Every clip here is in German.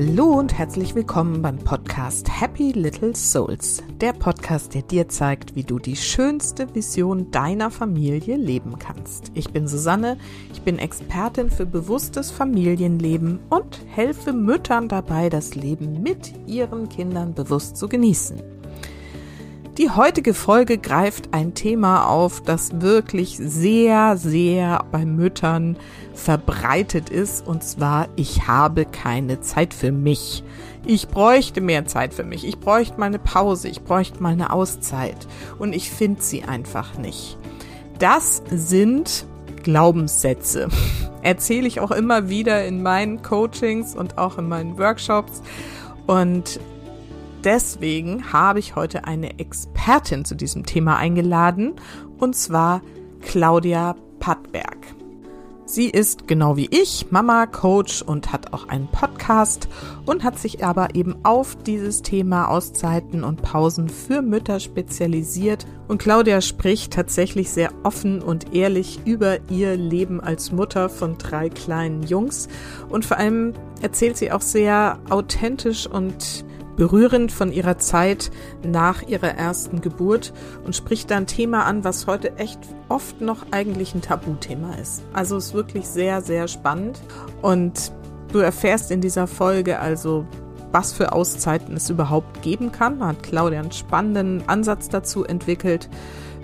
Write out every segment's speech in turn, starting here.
Hallo und herzlich willkommen beim Podcast Happy Little Souls. Der Podcast, der dir zeigt, wie du die schönste Vision deiner Familie leben kannst. Ich bin Susanne, ich bin Expertin für bewusstes Familienleben und helfe Müttern dabei, das Leben mit ihren Kindern bewusst zu genießen. Die heutige Folge greift ein Thema auf, das wirklich sehr, sehr bei Müttern verbreitet ist, und zwar, ich habe keine Zeit für mich. Ich bräuchte mehr Zeit für mich. Ich bräuchte mal eine Pause. Ich bräuchte mal eine Auszeit. Und ich finde sie einfach nicht. Das sind Glaubenssätze. Erzähle ich auch immer wieder in meinen Coachings und auch in meinen Workshops. Und deswegen habe ich heute eine Expertin zu diesem Thema eingeladen, und zwar Claudia Pattberg. Sie ist genau wie ich Mama, Coach und hat auch einen Podcast und hat sich aber eben auf dieses Thema Auszeiten und Pausen für Mütter spezialisiert. Und Claudia spricht tatsächlich sehr offen und ehrlich über ihr Leben als Mutter von drei kleinen Jungs. Und vor allem erzählt sie auch sehr authentisch und berührend von ihrer Zeit nach ihrer ersten Geburt und spricht da ein Thema an, was heute echt oft noch eigentlich ein Tabuthema ist. Also ist wirklich sehr, sehr spannend und du erfährst in dieser Folge also, was für Auszeiten es überhaupt geben kann. Da hat Claudia einen spannenden Ansatz dazu entwickelt,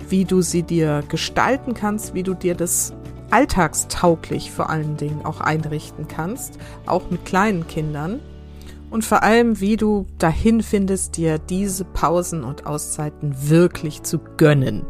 wie du sie dir gestalten kannst, wie du dir das alltagstauglich vor allen Dingen auch einrichten kannst, auch mit kleinen Kindern und vor allem, wie du dahin findest, dir diese Pausen und Auszeiten wirklich zu gönnen.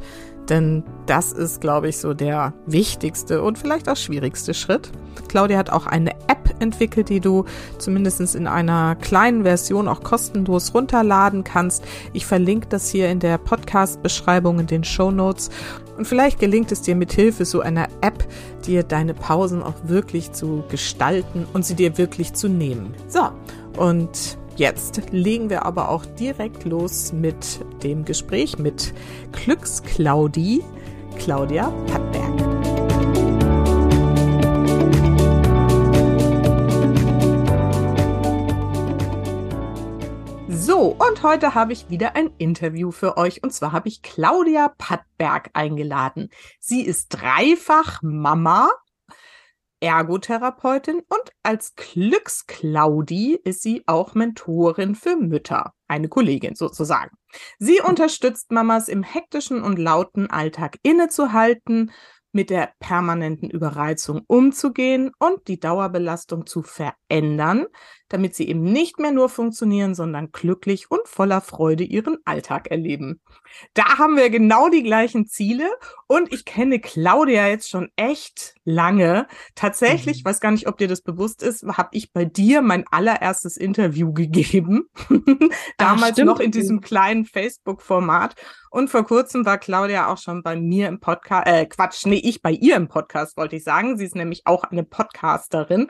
Denn das ist, glaube ich, so der wichtigste und vielleicht auch schwierigste Schritt. Claudia hat auch eine App entwickelt, die du zumindest in einer kleinen Version auch kostenlos runterladen kannst. Ich verlinke das hier in der Podcast-Beschreibung in den Show Notes. Und vielleicht gelingt es dir mit Hilfe so einer App, dir deine Pausen auch wirklich zu gestalten und sie dir wirklich zu nehmen. So. Und jetzt legen wir aber auch direkt los mit dem Gespräch mit Glücksclaudi, Claudia Pattberg. So, und heute habe ich wieder ein Interview für euch. Und zwar habe ich Claudia Pattberg eingeladen. Sie ist dreifach Mama Ergotherapeutin und als Glücksclaudi ist sie auch Mentorin für Mütter, eine Kollegin sozusagen. Sie unterstützt Mamas im hektischen und lauten Alltag innezuhalten, mit der permanenten Überreizung umzugehen und die Dauerbelastung zu verändern, damit sie eben nicht mehr nur funktionieren, sondern glücklich und voller Freude ihren Alltag erleben. Da haben wir genau die gleichen Ziele und ich kenne Claudia jetzt schon echt lange. Tatsächlich, mhm. weiß gar nicht, ob dir das bewusst ist, habe ich bei dir mein allererstes Interview gegeben. Damals Ach, noch in diesem kleinen Facebook-Format. Und vor kurzem war Claudia auch schon bei mir im Podcast, äh, Quatsch, nee, ich bei ihr im Podcast, wollte ich sagen. Sie ist nämlich auch eine Podcasterin.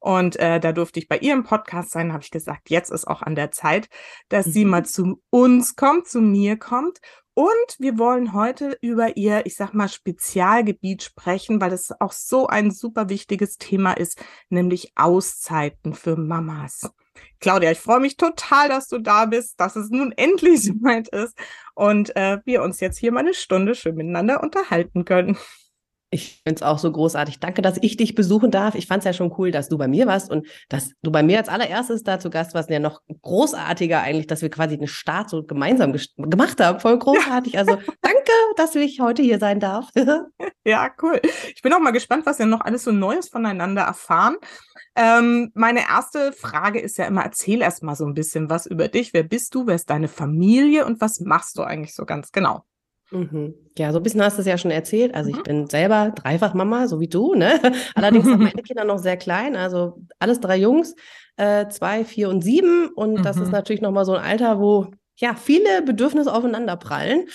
Und äh, da durfte ich bei ihr im Podcast sein, habe ich gesagt, jetzt ist auch an der Zeit, dass mhm. sie mal zu uns kommt, zu mir kommt. Und wir wollen heute über ihr, ich sag mal, Spezialgebiet sprechen, weil es auch so ein super wichtiges Thema ist, nämlich Auszeiten für Mamas. Claudia, ich freue mich total, dass du da bist, dass es nun endlich soweit ist und äh, wir uns jetzt hier mal eine Stunde schön miteinander unterhalten können. Ich finde es auch so großartig. Danke, dass ich dich besuchen darf. Ich fand es ja schon cool, dass du bei mir warst und dass du bei mir als allererstes da zu Gast warst. Ja, noch großartiger eigentlich, dass wir quasi den Start so gemeinsam gemacht haben. Voll großartig. Also danke, dass ich heute hier sein darf. ja, cool. Ich bin auch mal gespannt, was wir noch alles so Neues voneinander erfahren. Ähm, meine erste Frage ist ja immer, erzähl erst mal so ein bisschen was über dich. Wer bist du? Wer ist deine Familie? Und was machst du eigentlich so ganz genau? Mhm. Ja, so ein bisschen hast du es ja schon erzählt. Also mhm. ich bin selber Dreifachmama, so wie du, ne? Allerdings sind meine Kinder noch sehr klein, also alles drei Jungs, äh, zwei, vier und sieben. Und mhm. das ist mhm. natürlich nochmal so ein Alter, wo ja viele Bedürfnisse aufeinander prallen.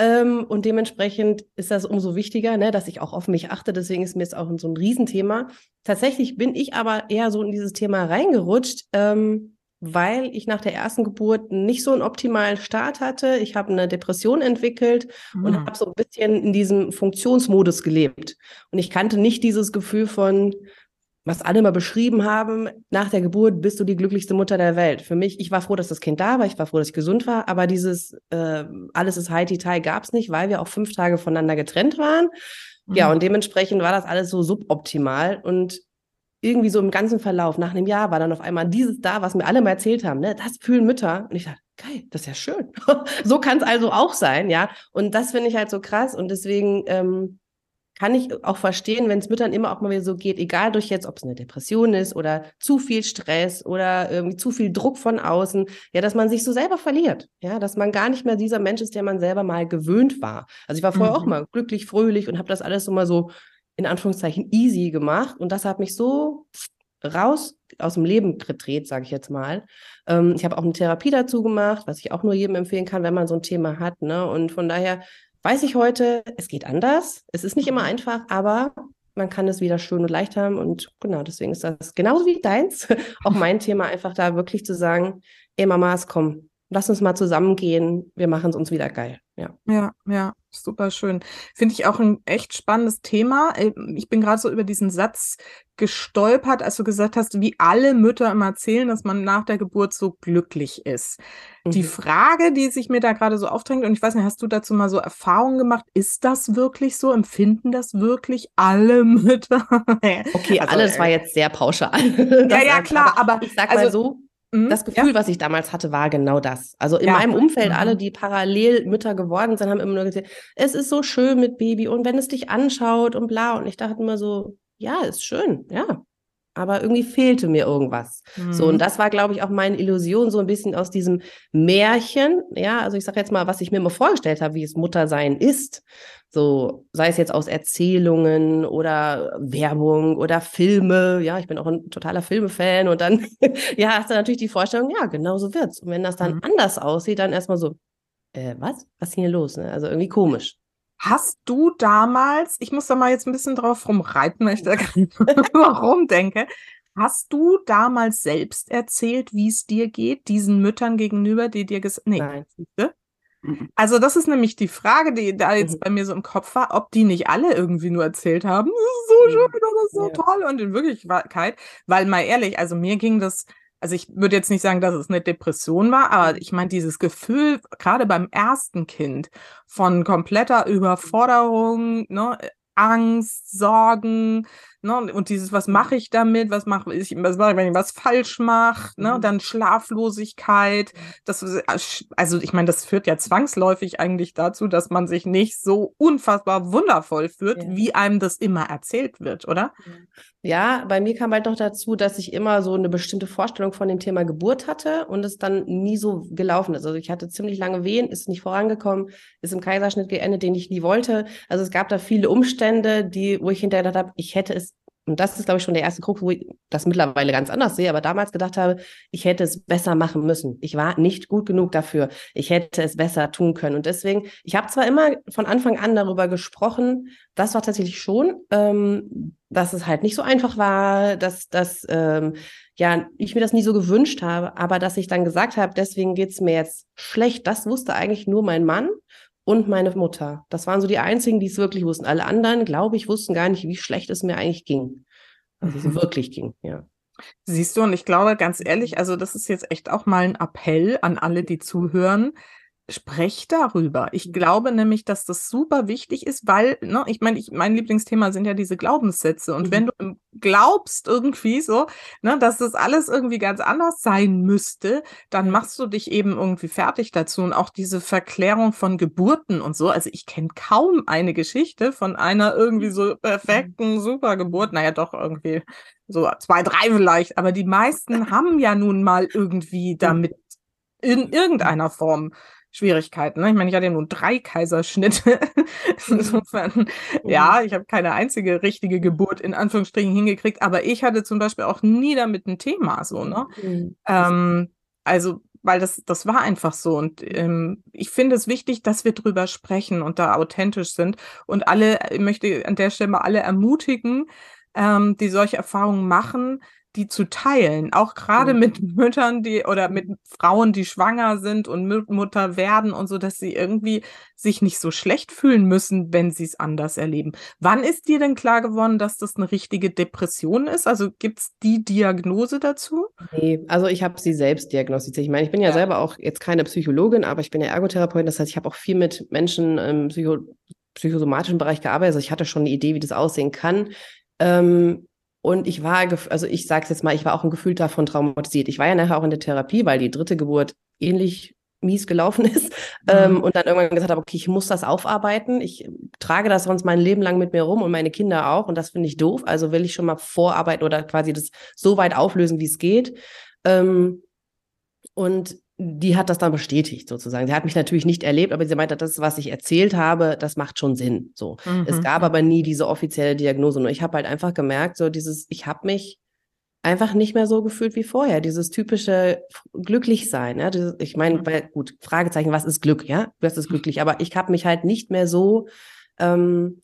Ähm, und dementsprechend ist das umso wichtiger, ne, dass ich auch auf mich achte. Deswegen ist mir jetzt auch so ein Riesenthema. Tatsächlich bin ich aber eher so in dieses Thema reingerutscht. Ähm, weil ich nach der ersten Geburt nicht so einen optimalen Start hatte. Ich habe eine Depression entwickelt mhm. und habe so ein bisschen in diesem Funktionsmodus gelebt. Und ich kannte nicht dieses Gefühl von, was alle mal beschrieben haben, nach der Geburt bist du die glücklichste Mutter der Welt. Für mich, ich war froh, dass das Kind da war, ich war froh, dass ich gesund war, aber dieses äh, alles ist High-Detail gab es nicht, weil wir auch fünf Tage voneinander getrennt waren. Mhm. Ja, und dementsprechend war das alles so suboptimal und irgendwie so im ganzen Verlauf, nach einem Jahr war dann auf einmal dieses da, was mir alle mal erzählt haben, ne, das fühlen Mütter. Und ich dachte, geil, das ist ja schön. so kann es also auch sein, ja. Und das finde ich halt so krass und deswegen ähm, kann ich auch verstehen, wenn es Müttern immer auch mal wieder so geht, egal durch jetzt, ob es eine Depression ist oder zu viel Stress oder irgendwie zu viel Druck von außen, ja, dass man sich so selber verliert, ja, dass man gar nicht mehr dieser Mensch ist, der man selber mal gewöhnt war. Also ich war vorher mhm. auch mal glücklich, fröhlich und habe das alles so mal so in Anführungszeichen easy gemacht und das hat mich so raus aus dem Leben gedreht, sage ich jetzt mal. Ähm, ich habe auch eine Therapie dazu gemacht, was ich auch nur jedem empfehlen kann, wenn man so ein Thema hat. Ne? Und von daher weiß ich heute, es geht anders. Es ist nicht immer einfach, aber man kann es wieder schön und leicht haben. Und genau, deswegen ist das genauso wie deins auch mein Thema, einfach da wirklich zu sagen, ey Mamas, komm, lass uns mal zusammengehen, wir machen es uns wieder geil. Ja, ja, ja super schön. Finde ich auch ein echt spannendes Thema. Ähm, ich bin gerade so über diesen Satz gestolpert, als du gesagt hast, wie alle Mütter immer erzählen, dass man nach der Geburt so glücklich ist. Mhm. Die Frage, die sich mir da gerade so aufdrängt, und ich weiß nicht, hast du dazu mal so Erfahrungen gemacht? Ist das wirklich so? Empfinden das wirklich alle Mütter? okay, also, alles war äh, jetzt sehr pauschal. ja, ja, klar, aber, ich sag also, mal so, Mhm, das Gefühl, ja. was ich damals hatte, war genau das. Also in ja. meinem Umfeld, mhm. alle, die parallel Mütter geworden sind, haben immer nur gesagt, es ist so schön mit Baby und wenn es dich anschaut und bla. Und ich dachte immer so, ja, ist schön, ja aber irgendwie fehlte mir irgendwas. Mhm. So, und mhm. das war, glaube ich, auch meine Illusion, so ein bisschen aus diesem Märchen, ja, also ich sage jetzt mal, was ich mir immer vorgestellt habe, wie es Muttersein ist. So, sei es jetzt aus Erzählungen oder Werbung oder Filme, ja, ich bin auch ein totaler Filmefan und dann, ja, hast du natürlich die Vorstellung, ja, genau so wird's. Und wenn das dann mhm. anders aussieht, dann erstmal so, äh, was? Was ist hier los? Ne? Also irgendwie komisch. Hast du damals, ich muss da mal jetzt ein bisschen drauf rumreiten, weil ich da warum denke, hast du damals selbst erzählt, wie es dir geht, diesen Müttern gegenüber, die dir gesagt nee, Nein. Mhm. Also das ist nämlich die Frage, die da jetzt mhm. bei mir so im Kopf war, ob die nicht alle irgendwie nur erzählt haben, das ist so schön oder das ist so ja. toll und in Wirklichkeit, weil mal ehrlich, also mir ging das also ich würde jetzt nicht sagen, dass es eine Depression war, aber ich meine, dieses Gefühl, gerade beim ersten Kind, von kompletter Überforderung, ne, Angst, Sorgen, ne, und dieses, was mache ich damit, was mache ich, was mache ich, wenn ich was falsch mache, ne, mhm. dann Schlaflosigkeit, das, also ich meine, das führt ja zwangsläufig eigentlich dazu, dass man sich nicht so unfassbar wundervoll fühlt, ja. wie einem das immer erzählt wird, oder? Ja, bei mir kam halt noch dazu, dass ich immer so eine bestimmte Vorstellung von dem Thema Geburt hatte und es dann nie so gelaufen ist. Also ich hatte ziemlich lange Wehen, ist nicht vorangekommen, ist im Kaiserschnitt geendet, den ich nie wollte. Also es gab da viele Umstände, die, wo ich hinterher gedacht habe, ich hätte es und das ist, glaube ich, schon der erste Krux, wo ich das mittlerweile ganz anders sehe, aber damals gedacht habe, ich hätte es besser machen müssen. Ich war nicht gut genug dafür. Ich hätte es besser tun können. Und deswegen, ich habe zwar immer von Anfang an darüber gesprochen, das war tatsächlich schon, ähm, dass es halt nicht so einfach war, dass, dass ähm, ja, ich mir das nie so gewünscht habe, aber dass ich dann gesagt habe, deswegen geht's mir jetzt schlecht, das wusste eigentlich nur mein Mann und meine Mutter. Das waren so die einzigen, die es wirklich wussten. Alle anderen, glaube ich, wussten gar nicht, wie schlecht es mir eigentlich ging. Also mhm. es wirklich ging, ja. Siehst du, und ich glaube ganz ehrlich, also das ist jetzt echt auch mal ein Appell an alle, die zuhören sprecht darüber. Ich glaube nämlich, dass das super wichtig ist, weil, ne, ich meine, ich, mein Lieblingsthema sind ja diese Glaubenssätze. Und mhm. wenn du glaubst irgendwie so, ne, dass das alles irgendwie ganz anders sein müsste, dann machst du dich eben irgendwie fertig dazu. Und auch diese Verklärung von Geburten und so. Also ich kenne kaum eine Geschichte von einer irgendwie so perfekten Supergeburt. Naja, doch irgendwie so zwei, drei vielleicht. Aber die meisten haben ja nun mal irgendwie damit in irgendeiner Form Schwierigkeiten. Ne? Ich meine, ich hatte ja nun drei Kaiserschnitte. Insofern, ja, ich habe keine einzige richtige Geburt in Anführungsstrichen hingekriegt, aber ich hatte zum Beispiel auch nie damit ein Thema so, ne? Mhm. Ähm, also, weil das, das war einfach so. Und ähm, ich finde es wichtig, dass wir drüber sprechen und da authentisch sind. Und alle, ich möchte an der Stelle mal alle ermutigen, ähm, die solche Erfahrungen machen, die zu teilen, auch gerade mhm. mit Müttern, die oder mit Frauen, die schwanger sind und Mutter werden und so, dass sie irgendwie sich nicht so schlecht fühlen müssen, wenn sie es anders erleben. Wann ist dir denn klar geworden, dass das eine richtige Depression ist? Also gibt es die Diagnose dazu? Nee, also ich habe sie selbst diagnostiziert. Ich meine, ich bin ja, ja, selber auch jetzt keine Psychologin, aber ich bin ja Ergotherapeutin. Das heißt, ich habe auch viel mit Menschen im Psycho psychosomatischen Bereich gearbeitet. Also ich hatte schon eine Idee, wie das aussehen kann. Ähm, und ich war, also ich sage es jetzt mal, ich war auch ein Gefühl davon traumatisiert. Ich war ja nachher auch in der Therapie, weil die dritte Geburt ähnlich mies gelaufen ist mhm. ähm, und dann irgendwann gesagt habe, okay, ich muss das aufarbeiten. Ich trage das sonst mein Leben lang mit mir rum und meine Kinder auch und das finde ich doof. Also will ich schon mal vorarbeiten oder quasi das so weit auflösen, wie es geht. Ähm, und die hat das dann bestätigt sozusagen. Sie hat mich natürlich nicht erlebt, aber sie meinte, das, was ich erzählt habe, das macht schon Sinn. So. Mhm. Es gab aber nie diese offizielle Diagnose. Und ich habe halt einfach gemerkt, so dieses, ich habe mich einfach nicht mehr so gefühlt wie vorher. Dieses typische Glücklichsein. Ja? Dieses, ich meine, mhm. gut, Fragezeichen, was ist Glück? Ja, was ist glücklich? Aber ich habe mich halt nicht mehr so ähm,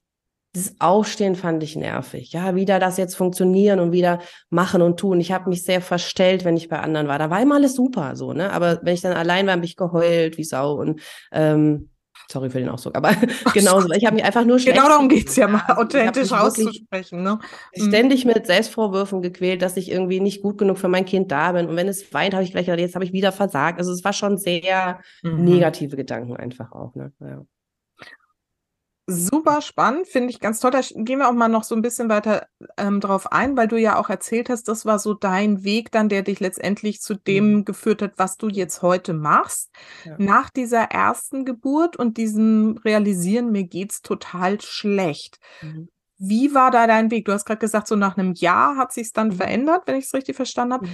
das Aufstehen fand ich nervig. Ja, wieder das jetzt funktionieren und wieder machen und tun. Ich habe mich sehr verstellt, wenn ich bei anderen war. Da war immer alles super, so, ne? Aber wenn ich dann allein war, habe ich geheult wie Sau und ähm, sorry für den Ausdruck, aber genauso. Ich habe mich einfach nur schlecht. Genau darum geht's ja mal, authentisch auszusprechen, ne? Mhm. Ständig mit Selbstvorwürfen gequält, dass ich irgendwie nicht gut genug für mein Kind da bin. Und wenn es weint, habe ich gleich gedacht, jetzt habe ich wieder versagt. Also es war schon sehr mhm. negative Gedanken einfach auch, ne? Ja super spannend, finde ich ganz toll. Da gehen wir auch mal noch so ein bisschen weiter ähm, drauf ein, weil du ja auch erzählt hast, das war so dein Weg dann, der dich letztendlich zu dem mhm. geführt hat, was du jetzt heute machst. Ja. Nach dieser ersten Geburt und diesem Realisieren, mir geht's total schlecht. Mhm. Wie war da dein Weg? Du hast gerade gesagt, so nach einem Jahr hat sich's dann mhm. verändert, wenn ich es richtig verstanden habe. Mhm.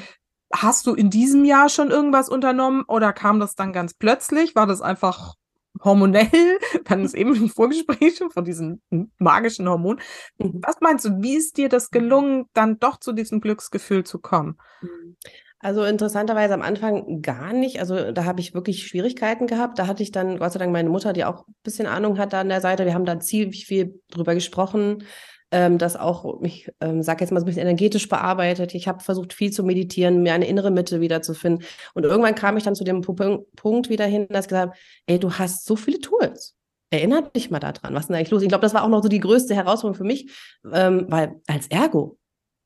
Hast du in diesem Jahr schon irgendwas unternommen oder kam das dann ganz plötzlich? War das einfach hormonell, dann ist eben ein Vorgespräch von diesen magischen Hormonen. Mhm. Was meinst du, wie ist dir das gelungen, dann doch zu diesem Glücksgefühl zu kommen? Mhm. Also interessanterweise am Anfang gar nicht. Also da habe ich wirklich Schwierigkeiten gehabt. Da hatte ich dann Gott sei Dank meine Mutter, die auch ein bisschen Ahnung hat da an der Seite. Wir haben da ziemlich viel drüber gesprochen ähm, das auch, ich ähm, sage jetzt mal so ein bisschen energetisch bearbeitet. Ich habe versucht, viel zu meditieren, mir eine innere Mitte wiederzufinden. Und irgendwann kam ich dann zu dem Punkt wieder hin, dass ich gesagt habe, ey, du hast so viele Tools. Erinnert dich mal daran, was ist denn eigentlich los? Ich glaube, das war auch noch so die größte Herausforderung für mich, ähm, weil als Ergo,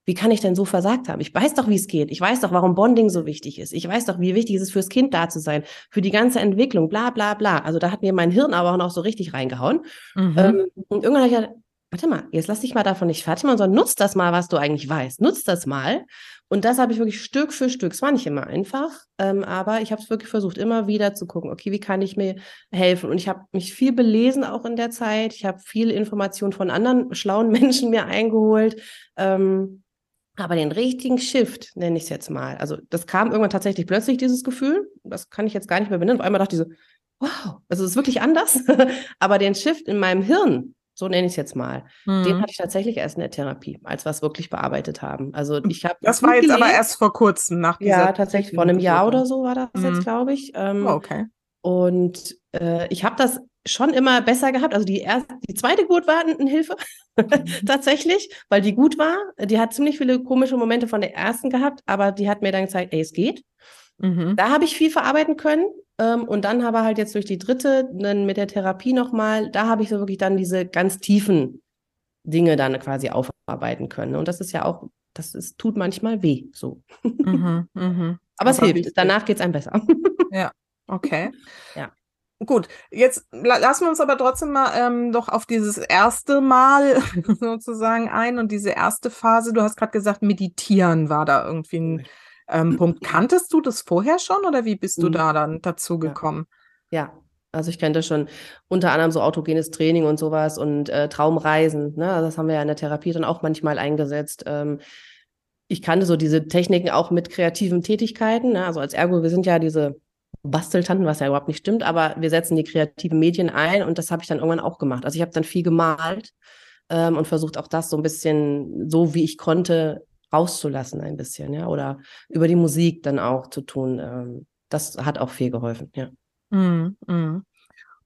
wie kann ich denn so versagt haben? Ich weiß doch, wie es geht. Ich weiß doch, warum Bonding so wichtig ist. Ich weiß doch, wie wichtig es ist, fürs Kind da zu sein, für die ganze Entwicklung, bla bla bla. Also da hat mir mein Hirn aber auch noch so richtig reingehauen. Mhm. Ähm, und irgendwann habe ich gedacht, warte mal, jetzt lass dich mal davon nicht fertig machen, sondern nutz das mal, was du eigentlich weißt. Nutz das mal. Und das habe ich wirklich Stück für Stück. Es war nicht immer einfach, ähm, aber ich habe es wirklich versucht, immer wieder zu gucken, okay, wie kann ich mir helfen? Und ich habe mich viel belesen auch in der Zeit. Ich habe viel Information von anderen schlauen Menschen mir eingeholt. Ähm, aber den richtigen Shift, nenne ich es jetzt mal. Also das kam irgendwann tatsächlich plötzlich, dieses Gefühl. Das kann ich jetzt gar nicht mehr benennen. Auf einmal dachte ich so, wow, also es ist wirklich anders. aber den Shift in meinem Hirn, so nenne ich es jetzt mal. Mhm. Den hatte ich tatsächlich erst in der Therapie, als wir es wirklich bearbeitet haben. Also ich habe das war jetzt gelesen. aber erst vor kurzem nach dieser ja tatsächlich vor einem Jahr oder so war das mhm. jetzt glaube ich. Ähm, oh, okay. Und äh, ich habe das schon immer besser gehabt. Also die erste, die zweite Geburt war eine Hilfe mhm. tatsächlich, weil die gut war. Die hat ziemlich viele komische Momente von der ersten gehabt, aber die hat mir dann gezeigt, ey, es geht. Mhm. Da habe ich viel verarbeiten können. Ähm, und dann aber halt jetzt durch die dritte, dann mit der Therapie nochmal, da habe ich so wirklich dann diese ganz tiefen Dinge dann quasi aufarbeiten können. Und das ist ja auch, das ist, tut manchmal weh, so. Mhm, mh. Aber es hilft. Danach geht es einem besser. ja, okay. Ja. Gut, jetzt lassen wir uns aber trotzdem mal ähm, doch auf dieses erste Mal sozusagen ein und diese erste Phase. Du hast gerade gesagt, meditieren war da irgendwie ein ähm, Punkt. Kanntest du das vorher schon oder wie bist du mhm. da dann dazu gekommen? Ja. ja. Also ich kannte schon unter anderem so autogenes Training und sowas und äh, Traumreisen. Ne? Also das haben wir ja in der Therapie dann auch manchmal eingesetzt. Ähm, ich kannte so diese Techniken auch mit kreativen Tätigkeiten. Ne? Also als Ergo, wir sind ja diese Basteltanten, was ja überhaupt nicht stimmt, aber wir setzen die kreativen Medien ein und das habe ich dann irgendwann auch gemacht. Also ich habe dann viel gemalt ähm, und versucht auch das so ein bisschen so, wie ich konnte, rauszulassen ein bisschen, ja, oder über die Musik dann auch zu tun. Ähm, das hat auch viel geholfen, ja. Mm, mm.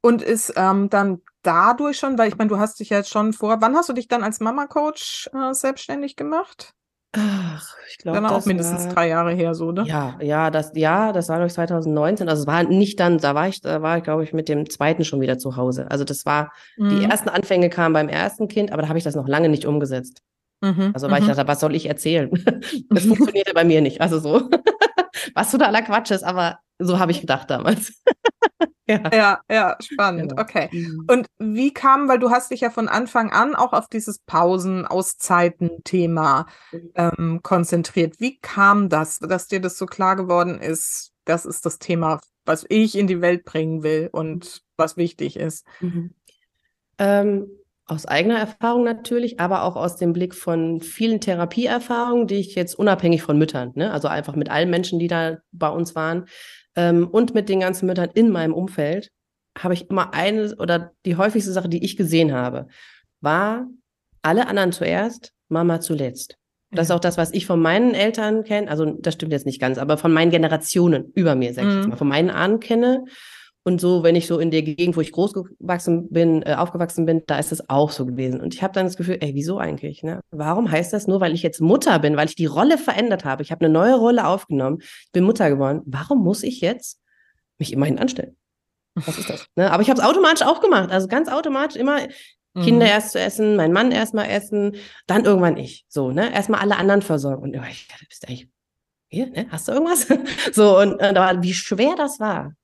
Und ist ähm, dann dadurch schon, weil ich meine, du hast dich ja jetzt schon vor, wann hast du dich dann als Mama-Coach äh, selbstständig gemacht? Ach, ich glaube, Dann auch das mindestens war, drei Jahre her, so, ne? ja, ja, das, ja, das war, glaube ich, 2019. Also es war nicht dann, da war ich, da war ich, glaube ich, mit dem zweiten schon wieder zu Hause. Also das war, die Mhm. ersten Anfänge kamen beim ersten Kind, aber da habe ich das noch lange nicht umgesetzt. Mhm. Also weil ich mhm. dachte, was soll ich erzählen? Das funktionierte bei mir nicht. Also so, was totaler Quatsch ist, aber so habe ich gedacht damals. ja. Ja, ja, spannend. Genau. Okay. Mhm. Und wie kam, weil du hast dich ja von Anfang an auch auf dieses Pausen, Auszeiten-Thema ähm, konzentriert. Wie kam das, dass dir das so klar geworden ist, das ist das Thema, was ich in die Welt bringen will und was wichtig ist? Mhm. Ähm, aus eigener Erfahrung natürlich, aber auch aus dem Blick von vielen Therapieerfahrungen, die ich jetzt unabhängig von Müttern, ne? also einfach mit allen Menschen, die da bei uns waren ähm, und mit den ganzen Müttern in meinem Umfeld, habe ich immer eine oder die häufigste Sache, die ich gesehen habe, war alle anderen zuerst, Mama zuletzt. Das ist auch das, was ich von meinen Eltern kenne. Also das stimmt jetzt nicht ganz, aber von meinen Generationen über mir, sag ich jetzt Mhm. mal, von meinen Ahnen kenne. Und so, wenn ich so in der Gegend, wo ich groß gewachsen bin, äh, aufgewachsen bin, da ist es auch so gewesen. Und ich habe dann das Gefühl, ey, wieso eigentlich? Ne? Warum heißt das nur, weil ich jetzt Mutter bin, weil ich die Rolle verändert habe? Ich habe eine neue Rolle aufgenommen, bin Mutter geworden. Warum muss ich jetzt mich immerhin anstellen? Was ist das? Ne? Aber ich habe es automatisch auch gemacht. Also ganz automatisch immer Kinder Mhm. erst zu essen, mein Mann erstmal essen, dann irgendwann ich. So, ne? Erstmal alle anderen versorgen. Und immer, ich dachte, bist eigentlich hier, ne? Hast du irgendwas? so, und äh, da war, wie schwer das war.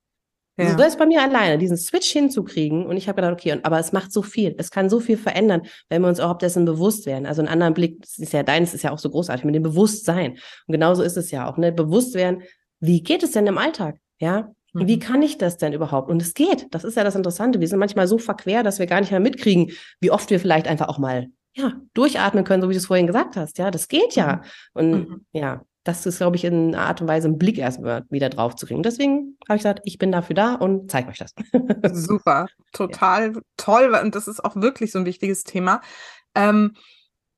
Ja. Also das ist bei mir alleine, diesen Switch hinzukriegen. Und ich habe gedacht, okay, und, aber es macht so viel. Es kann so viel verändern, wenn wir uns auch dessen bewusst werden. Also einen anderen Blick, das ist ja deins, ist ja auch so großartig mit dem Bewusstsein. Und genauso ist es ja auch, ne? Bewusst werden, wie geht es denn im Alltag? Ja? Wie Mhm. kann ich das denn überhaupt? Und es geht. Das ist ja das Interessante. Wir sind manchmal so verquer, dass wir gar nicht mehr mitkriegen, wie oft wir vielleicht einfach auch mal, ja, durchatmen können, so wie du es vorhin gesagt hast. Ja, das geht ja. Und Mhm. ja, das ist, glaube ich, in einer Art und Weise einen Blick erstmal wieder drauf zu kriegen. Deswegen habe ich gesagt, ich bin dafür da und zeige euch das. Super, total toll. Und das ist auch wirklich so ein wichtiges Thema. Ähm,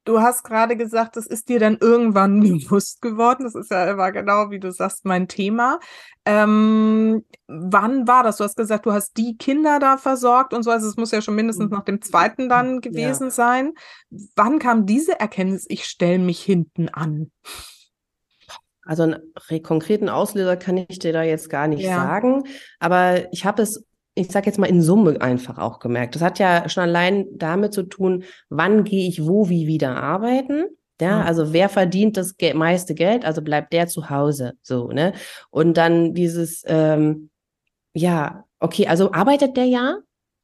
du hast gerade gesagt, das ist dir dann irgendwann bewusst geworden. Das ist ja immer genau, wie du sagst, mein Thema. Ähm, wann war das? Du hast gesagt, du hast die Kinder da versorgt und so. Also es muss ja schon mindestens nach dem zweiten dann gewesen sein. Wann kam diese Erkenntnis, ich stelle mich hinten an? Also einen re- konkreten Auslöser kann ich dir da jetzt gar nicht Ja. sagen, aber ich habe es, ich sage jetzt mal in Summe einfach auch gemerkt. Das hat ja schon allein damit zu tun, wann gehe ich wo wie wieder arbeiten. Ja, also wer verdient das meiste Geld, also bleibt der zu Hause, so, ne? Und dann dieses, ähm, ja, okay, also arbeitet der ja,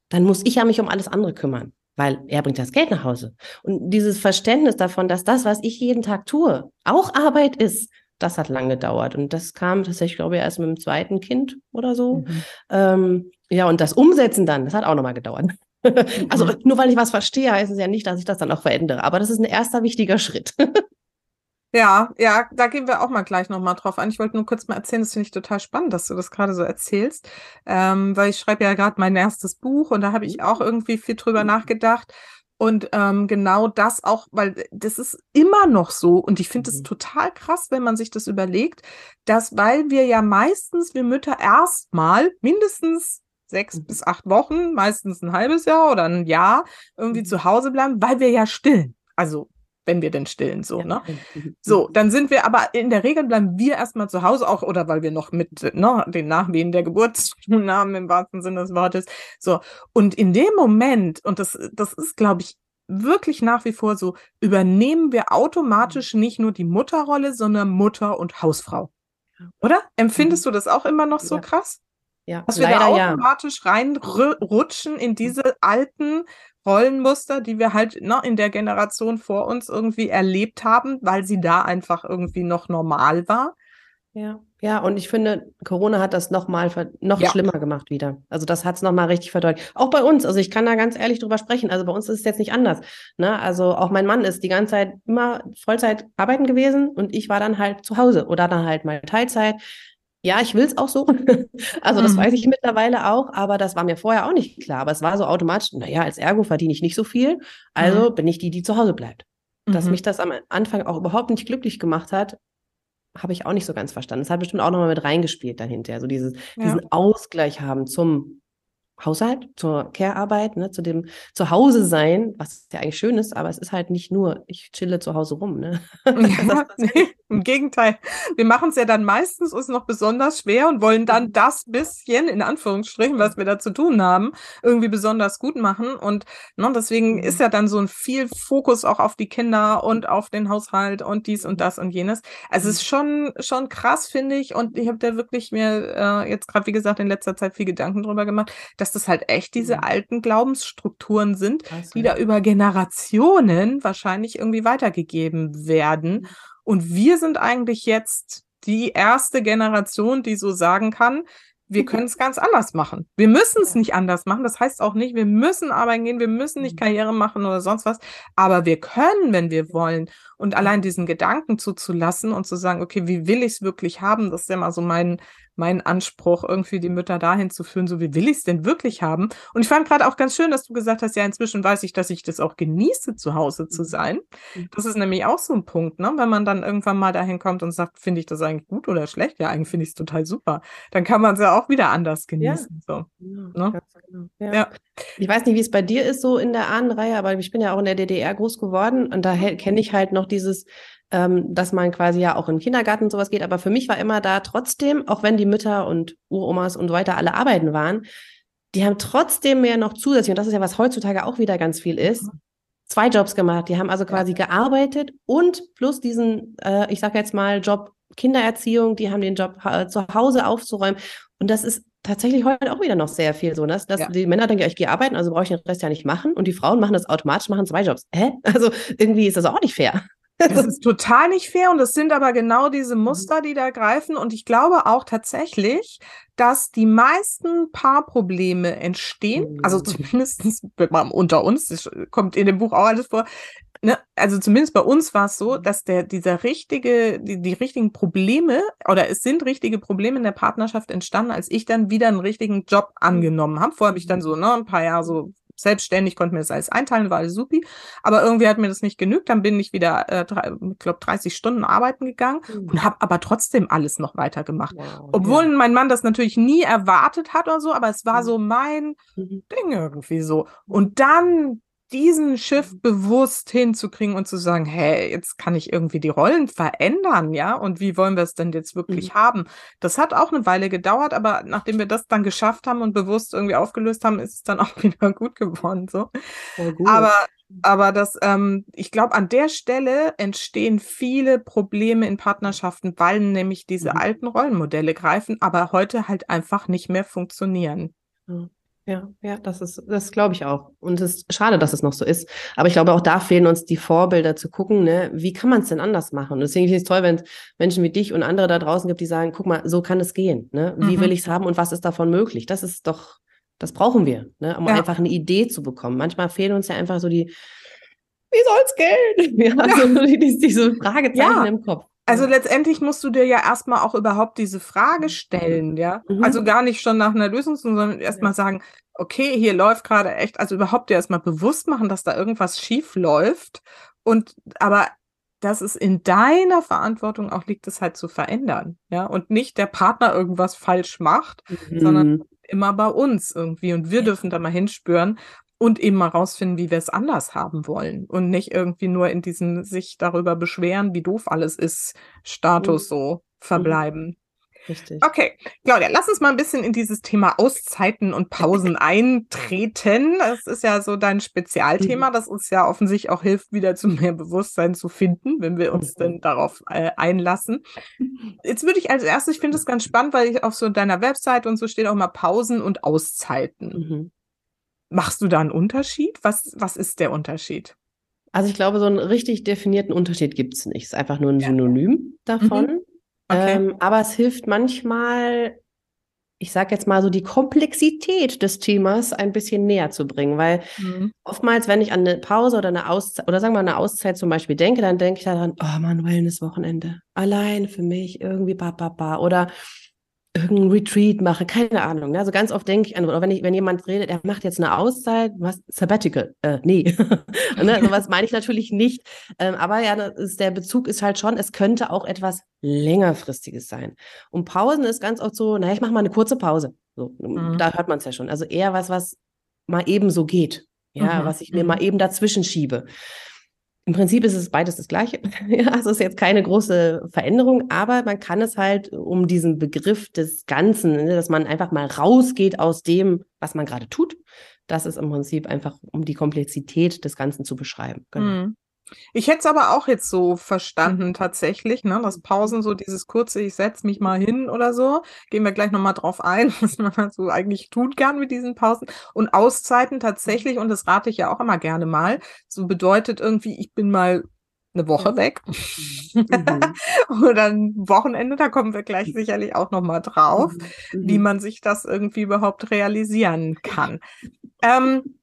dann muss ich ja mich um alles andere kümmern, weil er bringt das Geld nach Hause. Und dieses Verständnis davon, dass das, was ich jeden Tag tue, auch Arbeit ist, das hat lange gedauert. Und das kam tatsächlich, glaube ich, erst mit dem zweiten Kind oder so. Mhm. Ähm, ja, und das Umsetzen dann, das hat auch nochmal gedauert. also Mhm. nur weil ich was verstehe, heißt es ja nicht, dass ich das dann auch verändere. Aber das ist ein erster wichtiger Schritt. Ja, ja, da gehen wir auch mal gleich nochmal drauf an. Ich wollte nur kurz mal erzählen, das finde ich total spannend, dass du das gerade so erzählst, ähm, weil ich schreibe ja gerade mein erstes Buch und da habe ich auch irgendwie viel drüber nachgedacht. Und ähm, genau das auch, weil das ist immer noch so und ich finde es Mhm. total krass, wenn man sich das überlegt, dass weil wir ja meistens, wir Mütter erstmal mindestens sechs Mhm. bis acht Wochen, meistens ein halbes Jahr oder ein Jahr irgendwie Mhm. zu Hause bleiben, weil wir ja stillen. Also wenn wir denn stillen, so, Ja. ne? Mhm. So, dann sind wir aber in der Regel bleiben wir erstmal zu Hause, auch oder weil wir noch mit ne, den Nachwehen der Geburt zu tun haben, im wahrsten Sinne des Wortes. So, und in dem Moment, und das, das ist, glaube ich, wirklich nach wie vor so, übernehmen wir automatisch nicht nur die Mutterrolle, sondern Mutter und Hausfrau. Ja. Oder? Empfindest du das auch immer noch so Ja. krass? Ja, Dass wir da ja. automatisch reinrutschen in diese alten Rollenmuster, die wir halt ne, in der Generation vor uns irgendwie erlebt haben, weil sie da einfach irgendwie noch normal war. Ja, ja, und ich finde, Corona hat das noch mal noch Ja. schlimmer gemacht wieder. Also das hat es noch mal richtig verdeutlicht. Auch bei uns. Also ich kann da ganz ehrlich drüber sprechen. Also bei uns ist es jetzt nicht anders. Ne? Also auch mein Mann ist die ganze Zeit immer Vollzeit arbeiten gewesen und ich war dann halt zu Hause oder dann halt mal Teilzeit. Ja, ich will es auch so. Also das Mhm. weiß ich mittlerweile auch, aber das war mir vorher auch nicht klar. Aber es war so automatisch, naja, als Ergo verdiene ich nicht so viel, also bin ich die, die zu Hause bleibt. Dass Mhm. mich das am Anfang auch überhaupt nicht glücklich gemacht hat, habe ich auch nicht so ganz verstanden. Das hat bestimmt auch nochmal mit reingespielt dahinter. So dieses, Ja. diesen Ausgleich haben zum Haushalt, zur Care-Arbeit, ne, zu dem Zuhause sein, was ja eigentlich schön ist, aber es ist halt nicht nur, ich chille zu Hause rum. Ne? Ja, nee, Im Gegenteil, wir machen es ja dann meistens uns noch besonders schwer und wollen dann mhm. das bisschen, in Anführungsstrichen, was wir da zu tun haben, irgendwie besonders gut machen. Und ne, deswegen mhm. ist ja dann so ein viel Fokus auch auf die Kinder und auf den Haushalt und dies und das und jenes. Also es ist schon, schon krass, finde ich. Und ich habe da wirklich mir äh, jetzt gerade, wie gesagt, in letzter Zeit viel Gedanken drüber gemacht, dass das halt echt diese mhm. alten Glaubensstrukturen sind, die da über Generationen wahrscheinlich irgendwie weitergegeben werden. Mhm. Und wir sind eigentlich jetzt die erste Generation, die so sagen kann, wir können es ganz anders machen. Wir müssen es nicht anders machen. Das heißt auch nicht, wir müssen arbeiten gehen, wir müssen nicht mhm. Karriere machen oder sonst was. Aber wir können, wenn wir wollen. Und allein diesen Gedanken zuzulassen und zu sagen, okay, wie will ich es wirklich haben? Das ist ja mal so mein, mein Anspruch, irgendwie die Mütter dahin zu führen, so wie will ich es denn wirklich haben? Und ich fand gerade auch ganz schön, dass du gesagt hast, ja, inzwischen weiß ich, dass ich das auch genieße, zu Hause zu mhm. sein. Mhm. Das ist nämlich auch so ein Punkt, ne? Wenn man dann irgendwann mal dahin kommt und sagt, finde ich das eigentlich gut oder schlecht? Ja, eigentlich finde ich es total super. Dann kann man es ja auch wieder anders genießen. Ja. So, ja, ne? genau. ja. ja. Ich weiß nicht, wie es bei dir ist, so in der Ahnenreihe, aber ich bin ja auch in der DDR groß geworden und da kenne ich halt noch dieses, ähm, dass man quasi ja auch in den Kindergarten und sowas geht. Aber für mich war immer da trotzdem, auch wenn die Mütter und Uromas und so weiter alle arbeiten waren, die haben trotzdem mehr noch zusätzlich, und das ist ja, was heutzutage auch wieder ganz viel ist, zwei Jobs gemacht. Die haben also quasi gearbeitet und plus diesen, äh, ich sage jetzt mal, Job Kindererziehung, die haben den Job äh, zu Hause aufzuräumen. Und das ist tatsächlich heute auch wieder noch sehr viel so, dass, dass ja. die Männer denken, ja, ich gehe arbeiten, also brauche ich den Rest ja nicht machen. Und die Frauen machen das automatisch, machen zwei Jobs. Hä? Also irgendwie ist das auch nicht fair. Das ist total nicht fair und es sind aber genau diese mhm. Muster, die da greifen. Und ich glaube auch tatsächlich, dass die meisten Paarprobleme entstehen, also mhm. zumindest unter uns, das kommt in dem Buch auch alles vor, ne, also zumindest bei uns war es so, mhm. dass der, dieser richtige, die, die richtigen Probleme oder es sind richtige Probleme in der Partnerschaft entstanden, als ich dann wieder einen richtigen Job angenommen habe. Vorher habe ich dann so ne, ein paar Jahre so selbstständig, konnte mir das alles einteilen, war alles supi. Aber irgendwie hat mir das nicht genügt. Dann bin ich wieder, äh, ich glaube, 30 Stunden arbeiten gegangen mhm. und habe aber trotzdem alles noch weitergemacht. Wow, Obwohl ja. mein Mann das natürlich nie erwartet hat oder so, aber es war mhm. so mein mhm. Ding irgendwie so. Und dann diesen Schiff bewusst hinzukriegen und zu sagen, hey, jetzt kann ich irgendwie die Rollen verändern, ja, und wie wollen wir es denn jetzt wirklich mhm. haben? Das hat auch eine Weile gedauert, aber nachdem wir das dann geschafft haben und bewusst irgendwie aufgelöst haben, ist es dann auch wieder gut geworden, so. Gut. Aber aber das, ähm, ich glaube, an der Stelle entstehen viele Probleme in Partnerschaften, weil nämlich diese mhm. alten Rollenmodelle greifen, aber heute halt einfach nicht mehr funktionieren. Mhm. Ja, ja, das ist, das glaube ich auch. Und es ist schade, dass es noch so ist. Aber ich glaube, auch da fehlen uns die Vorbilder zu gucken, ne, wie kann man es denn anders machen? Und deswegen finde ich es toll, wenn es Menschen wie dich und andere da draußen gibt, die sagen, guck mal, so kann es gehen. Ne? Wie mhm. will ich es haben und was ist davon möglich? Das ist doch, das brauchen wir, ne, um ja. einfach eine Idee zu bekommen. Manchmal fehlen uns ja einfach so die, wie soll's gehen? Ja, ja. So, diese Fragezeichen ja. im Kopf. Also letztendlich musst du dir ja erstmal auch überhaupt diese Frage stellen, ja. Mhm. Also gar nicht schon nach einer Lösung, sondern erstmal ja. sagen, okay, hier läuft gerade echt, also überhaupt dir erstmal bewusst machen, dass da irgendwas schief läuft. Und aber dass es in deiner Verantwortung auch liegt, es halt zu verändern, ja. Und nicht der Partner irgendwas falsch macht, mhm. sondern immer bei uns irgendwie. Und wir dürfen da mal hinspüren, und eben mal rausfinden, wie wir es anders haben wollen und nicht irgendwie nur in diesem sich darüber beschweren, wie doof alles ist, Status mhm. so verbleiben. Richtig. Okay, Claudia, lass uns mal ein bisschen in dieses Thema Auszeiten und Pausen eintreten. Das ist ja so dein Spezialthema, mhm. das uns ja offensichtlich auch hilft, wieder zu mehr Bewusstsein zu finden, wenn wir uns mhm. denn darauf äh, einlassen. Jetzt würde ich als erstes, ich finde es ganz spannend, weil ich auf so deiner Website und so steht auch mal Pausen und Auszeiten. Mhm. Machst du da einen Unterschied? Was, was ist der Unterschied? Also ich glaube, so einen richtig definierten Unterschied gibt es nicht. Es ist einfach nur ein Synonym davon. Mhm. Okay. Ähm, aber es hilft manchmal, ich sage jetzt mal so, die Komplexität des Themas ein bisschen näher zu bringen. Weil mhm. oftmals, wenn ich an eine Pause oder eine Auszeit, oder sagen wir mal eine Auszeit zum Beispiel denke, dann denke ich daran, oh man, Wellness-Wochenende. Allein für mich, irgendwie ba, ba, ba. Oder irgendein Retreat mache, keine Ahnung. Ne? Also ganz oft denke ich an, oder wenn, ich, wenn jemand redet, er macht jetzt eine Auszeit, was, Sabbatical, äh, nee. ne? Also was meine ich natürlich nicht. Ähm, aber ja, ist, der Bezug ist halt schon, es könnte auch etwas längerfristiges sein. Und Pausen ist ganz oft so, naja, ich mache mal eine kurze Pause. So, mhm. Da hört man es ja schon. Also eher was, was mal eben so geht. Ja, mhm. was ich mir mal mhm. eben dazwischen schiebe. Im Prinzip ist es beides das Gleiche. ja, also es ist jetzt keine große Veränderung, aber man kann es halt um diesen Begriff des Ganzen, ne, dass man einfach mal rausgeht aus dem, was man gerade tut. Das ist im Prinzip einfach, um die Komplexität des Ganzen zu beschreiben. Genau. Mhm. Ich hätte es aber auch jetzt so verstanden tatsächlich, ne, dass Pausen so dieses kurze, ich setze mich mal hin oder so, gehen wir gleich nochmal drauf ein, was man so eigentlich tun kann mit diesen Pausen. Und Auszeiten tatsächlich, und das rate ich ja auch immer gerne mal, so bedeutet irgendwie, ich bin mal eine Woche weg mhm. oder ein Wochenende, da kommen wir gleich sicherlich auch nochmal drauf, mhm. wie mhm. man sich das irgendwie überhaupt realisieren kann. Ähm,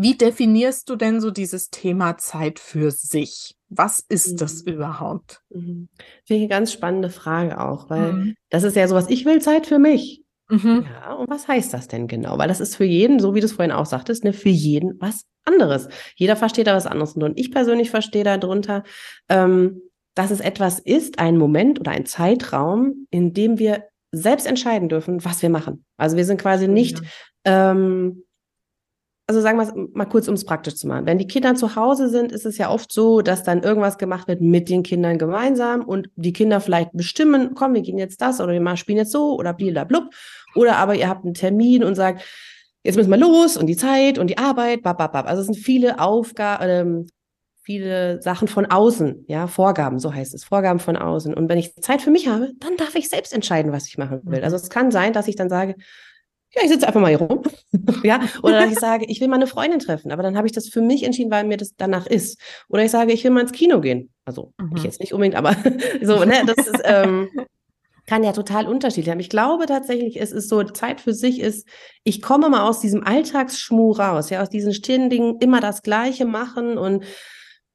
wie definierst du denn so dieses Thema Zeit für sich? Was ist mhm. das überhaupt? Mhm. Finde ich eine ganz spannende Frage auch, weil mhm. das ist ja sowas, ich will Zeit für mich. Mhm. Ja, und was heißt das denn genau? Weil das ist für jeden, so wie du es vorhin auch sagtest, ne, für jeden was anderes. Jeder versteht da was anderes. Und ich persönlich verstehe darunter, ähm, dass es etwas ist, ein Moment oder ein Zeitraum, in dem wir selbst entscheiden dürfen, was wir machen. Also wir sind quasi nicht ja. ähm, also sagen wir es mal kurz, um es praktisch zu machen. Wenn die Kinder zu Hause sind, ist es ja oft so, dass dann irgendwas gemacht wird mit den Kindern gemeinsam und die Kinder vielleicht bestimmen, komm, wir gehen jetzt das oder wir spielen jetzt so oder blub. Oder aber ihr habt einen Termin und sagt, jetzt müssen wir los und die Zeit und die Arbeit, bababab. Also es sind viele Aufgaben, ähm, viele Sachen von außen, ja, Vorgaben, so heißt es, Vorgaben von außen. Und wenn ich Zeit für mich habe, dann darf ich selbst entscheiden, was ich machen will. Also es kann sein, dass ich dann sage, ja, ich sitze einfach mal hier rum. ja, oder ich sage, ich will mal eine Freundin treffen, aber dann habe ich das für mich entschieden, weil mir das danach ist. Oder ich sage, ich will mal ins Kino gehen. Also mhm. ich jetzt nicht unbedingt, aber so, ne, das ist, ähm, kann ja total unterschiedlich sein. Ich glaube tatsächlich, es ist so, Zeit für sich ist, ich komme mal aus diesem Alltagsschmuh raus, ja, aus diesen ständigen, immer das Gleiche machen und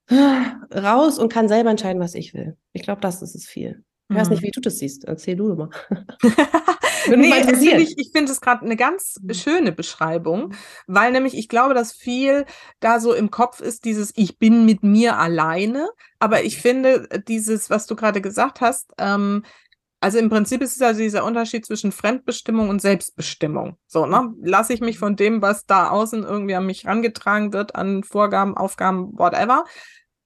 äh, raus und kann selber entscheiden, was ich will. Ich glaube, das ist es viel. Ich weiß nicht, mhm. wie du das siehst. Erzähl du mal. nee, find ich, ich finde es gerade eine ganz mhm. schöne Beschreibung, weil nämlich ich glaube, dass viel da so im Kopf ist, dieses Ich bin mit mir alleine. Aber ich finde, dieses, was du gerade gesagt hast, ähm, also im Prinzip ist es also dieser Unterschied zwischen Fremdbestimmung und Selbstbestimmung. So, ne? Lasse ich mich von dem, was da außen irgendwie an mich rangetragen wird, an Vorgaben, Aufgaben, whatever,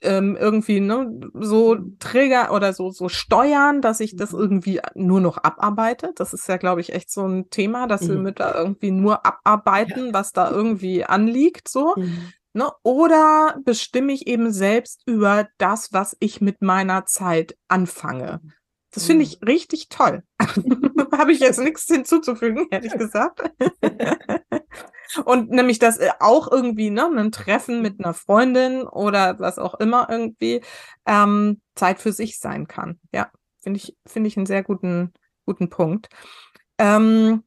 ähm, irgendwie ne, so Träger oder so, so steuern, dass ich das mhm. irgendwie nur noch abarbeite. Das ist ja, glaube ich, echt so ein Thema, dass mhm. wir Mütter irgendwie nur abarbeiten, ja. was da irgendwie anliegt, so. Mhm. Ne? Oder bestimme ich eben selbst über das, was ich mit meiner Zeit anfange. Das finde mhm. ich richtig toll. Habe ich jetzt nichts hinzuzufügen, ehrlich gesagt. Und nämlich, dass äh, auch irgendwie, ne, ein Treffen mit einer Freundin oder was auch immer irgendwie ähm, Zeit für sich sein kann. Ja, finde ich, finde ich einen sehr guten, guten Punkt. Ähm,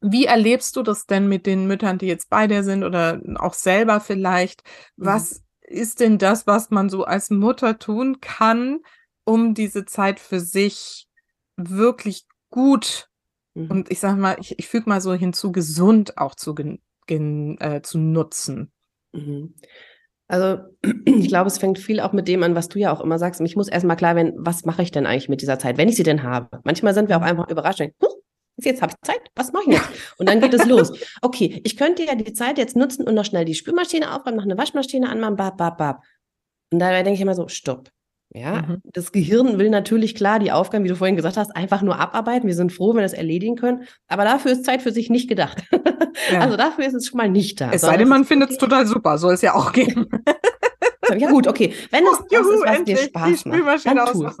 wie erlebst du das denn mit den Müttern, die jetzt bei dir sind oder auch selber vielleicht? Mhm. Was ist denn das, was man so als Mutter tun kann, um diese Zeit für sich wirklich gut Mhm. Und ich sage mal, ich, ich füge mal so hinzu, gesund auch zu, gen, äh, zu nutzen. Mhm. Also ich glaube, es fängt viel auch mit dem an, was du ja auch immer sagst. Ich muss erstmal klar werden, was mache ich denn eigentlich mit dieser Zeit, wenn ich sie denn habe. Manchmal sind wir auch mhm. einfach überrascht. Huh, jetzt habe ich Zeit, was mache ich jetzt? Und dann geht es los. Okay, ich könnte ja die Zeit jetzt nutzen und noch schnell die Spülmaschine aufräumen, noch eine Waschmaschine anmachen, bab, bab, bab. Und da denke ich immer so, stopp. Ja, mhm. das Gehirn will natürlich klar die Aufgaben, wie du vorhin gesagt hast, einfach nur abarbeiten. Wir sind froh, wenn wir das erledigen können. Aber dafür ist Zeit für sich nicht gedacht. Ja. Also dafür ist es schon mal nicht da. Es sei denn, man findet es total super. Soll es ja auch gehen. ja gut, okay. Wenn es oh, das juhu, ist, was dir Spaß macht, dann tu es.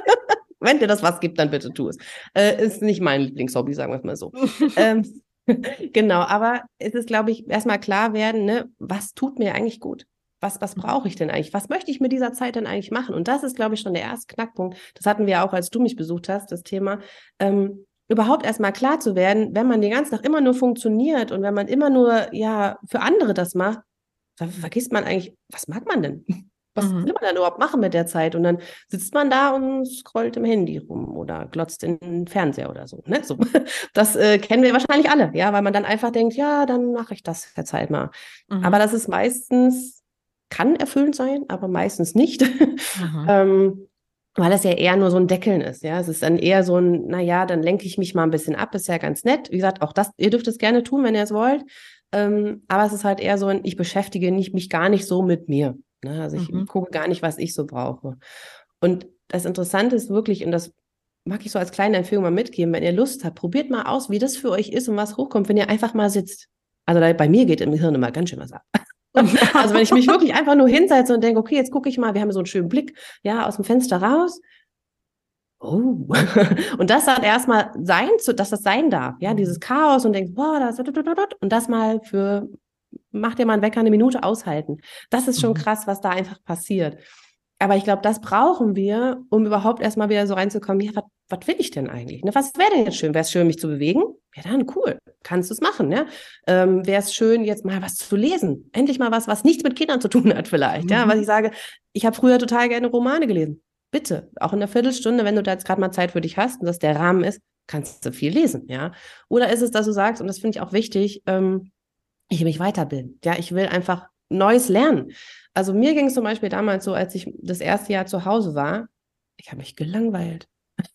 wenn dir das was gibt, dann bitte tu es. Äh, ist nicht mein Lieblingshobby, sagen wir es mal so. ähm, genau, aber es ist, glaube ich, erstmal klar werden, ne, was tut mir eigentlich gut? Was, was brauche ich denn eigentlich? Was möchte ich mit dieser Zeit denn eigentlich machen? Und das ist, glaube ich, schon der erste Knackpunkt. Das hatten wir auch, als du mich besucht hast, das Thema. Ähm, überhaupt erstmal klar zu werden, wenn man den ganzen Tag immer nur funktioniert und wenn man immer nur, ja, für andere das macht, dann vergisst man eigentlich, was mag man denn? Was mhm. will man denn überhaupt machen mit der Zeit? Und dann sitzt man da und scrollt im Handy rum oder glotzt in den Fernseher oder so. Ne? so. Das äh, kennen wir wahrscheinlich alle, ja, weil man dann einfach denkt, ja, dann mache ich das jetzt halt mal. Mhm. Aber das ist meistens kann erfüllend sein, aber meistens nicht. Ähm, weil es ja eher nur so ein Deckeln ist. Ja, es ist dann eher so ein, naja, dann lenke ich mich mal ein bisschen ab, ist ja ganz nett. Wie gesagt, auch das, ihr dürft es gerne tun, wenn ihr es wollt. Ähm, aber es ist halt eher so ein, ich beschäftige nicht, mich gar nicht so mit mir. Ne? Also ich mhm. gucke gar nicht, was ich so brauche. Und das Interessante ist wirklich, und das mag ich so als kleine Empfehlung mal mitgeben, wenn ihr Lust habt, probiert mal aus, wie das für euch ist und was hochkommt, wenn ihr einfach mal sitzt. Also bei mir geht im Hirn immer ganz schön was ab. also wenn ich mich wirklich einfach nur hinsetze und denke, okay, jetzt gucke ich mal, wir haben so einen schönen Blick, ja, aus dem Fenster raus. Oh. und das dann erstmal sein zu, dass das sein darf, ja, dieses mhm. Chaos und denkst, boah, das, und das mal für, mach dir mal einen Wecker eine Minute aushalten. Das ist schon mhm. krass, was da einfach passiert. Aber ich glaube, das brauchen wir, um überhaupt erstmal wieder so reinzukommen, ja, was will ich denn eigentlich? Ne? Was wäre denn jetzt schön? Wäre es schön, mich zu bewegen? Ja, dann cool. Kannst du es machen, ne? Ähm, wäre es schön, jetzt mal was zu lesen. Endlich mal was, was nichts mit Kindern zu tun hat, vielleicht. Mhm. Ja, was ich sage, ich habe früher total gerne Romane gelesen. Bitte, auch in einer Viertelstunde, wenn du da jetzt gerade mal Zeit für dich hast und das der Rahmen ist, kannst du viel lesen, ja. Oder ist es, dass du sagst, und das finde ich auch wichtig, ähm, ich will mich weiterbilden. Ja, ich will einfach Neues lernen. Also mir ging es zum Beispiel damals so, als ich das erste Jahr zu Hause war, ich habe mich gelangweilt.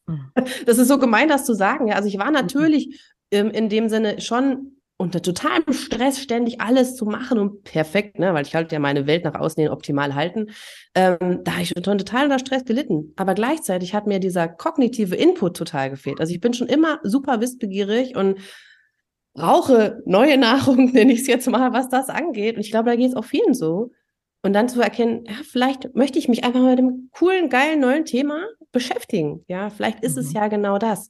Mhm. Das ist so gemein, das zu sagen. Ja, also ich war mhm. natürlich ähm, in dem Sinne schon unter totalem Stress ständig alles zu machen und perfekt, ne, weil ich halt ja meine Welt nach außen hin optimal halten. Ähm, da habe ich total unter Stress gelitten. Aber gleichzeitig hat mir dieser kognitive Input total gefehlt. Also ich bin schon immer super wissbegierig und brauche neue Nahrung, nenne ich es jetzt mal, was das angeht. Und ich glaube, da geht es auch vielen so. Und dann zu erkennen, ja, vielleicht möchte ich mich einfach mit dem coolen, geilen, neuen Thema beschäftigen. Ja, vielleicht ist mhm. es ja genau das.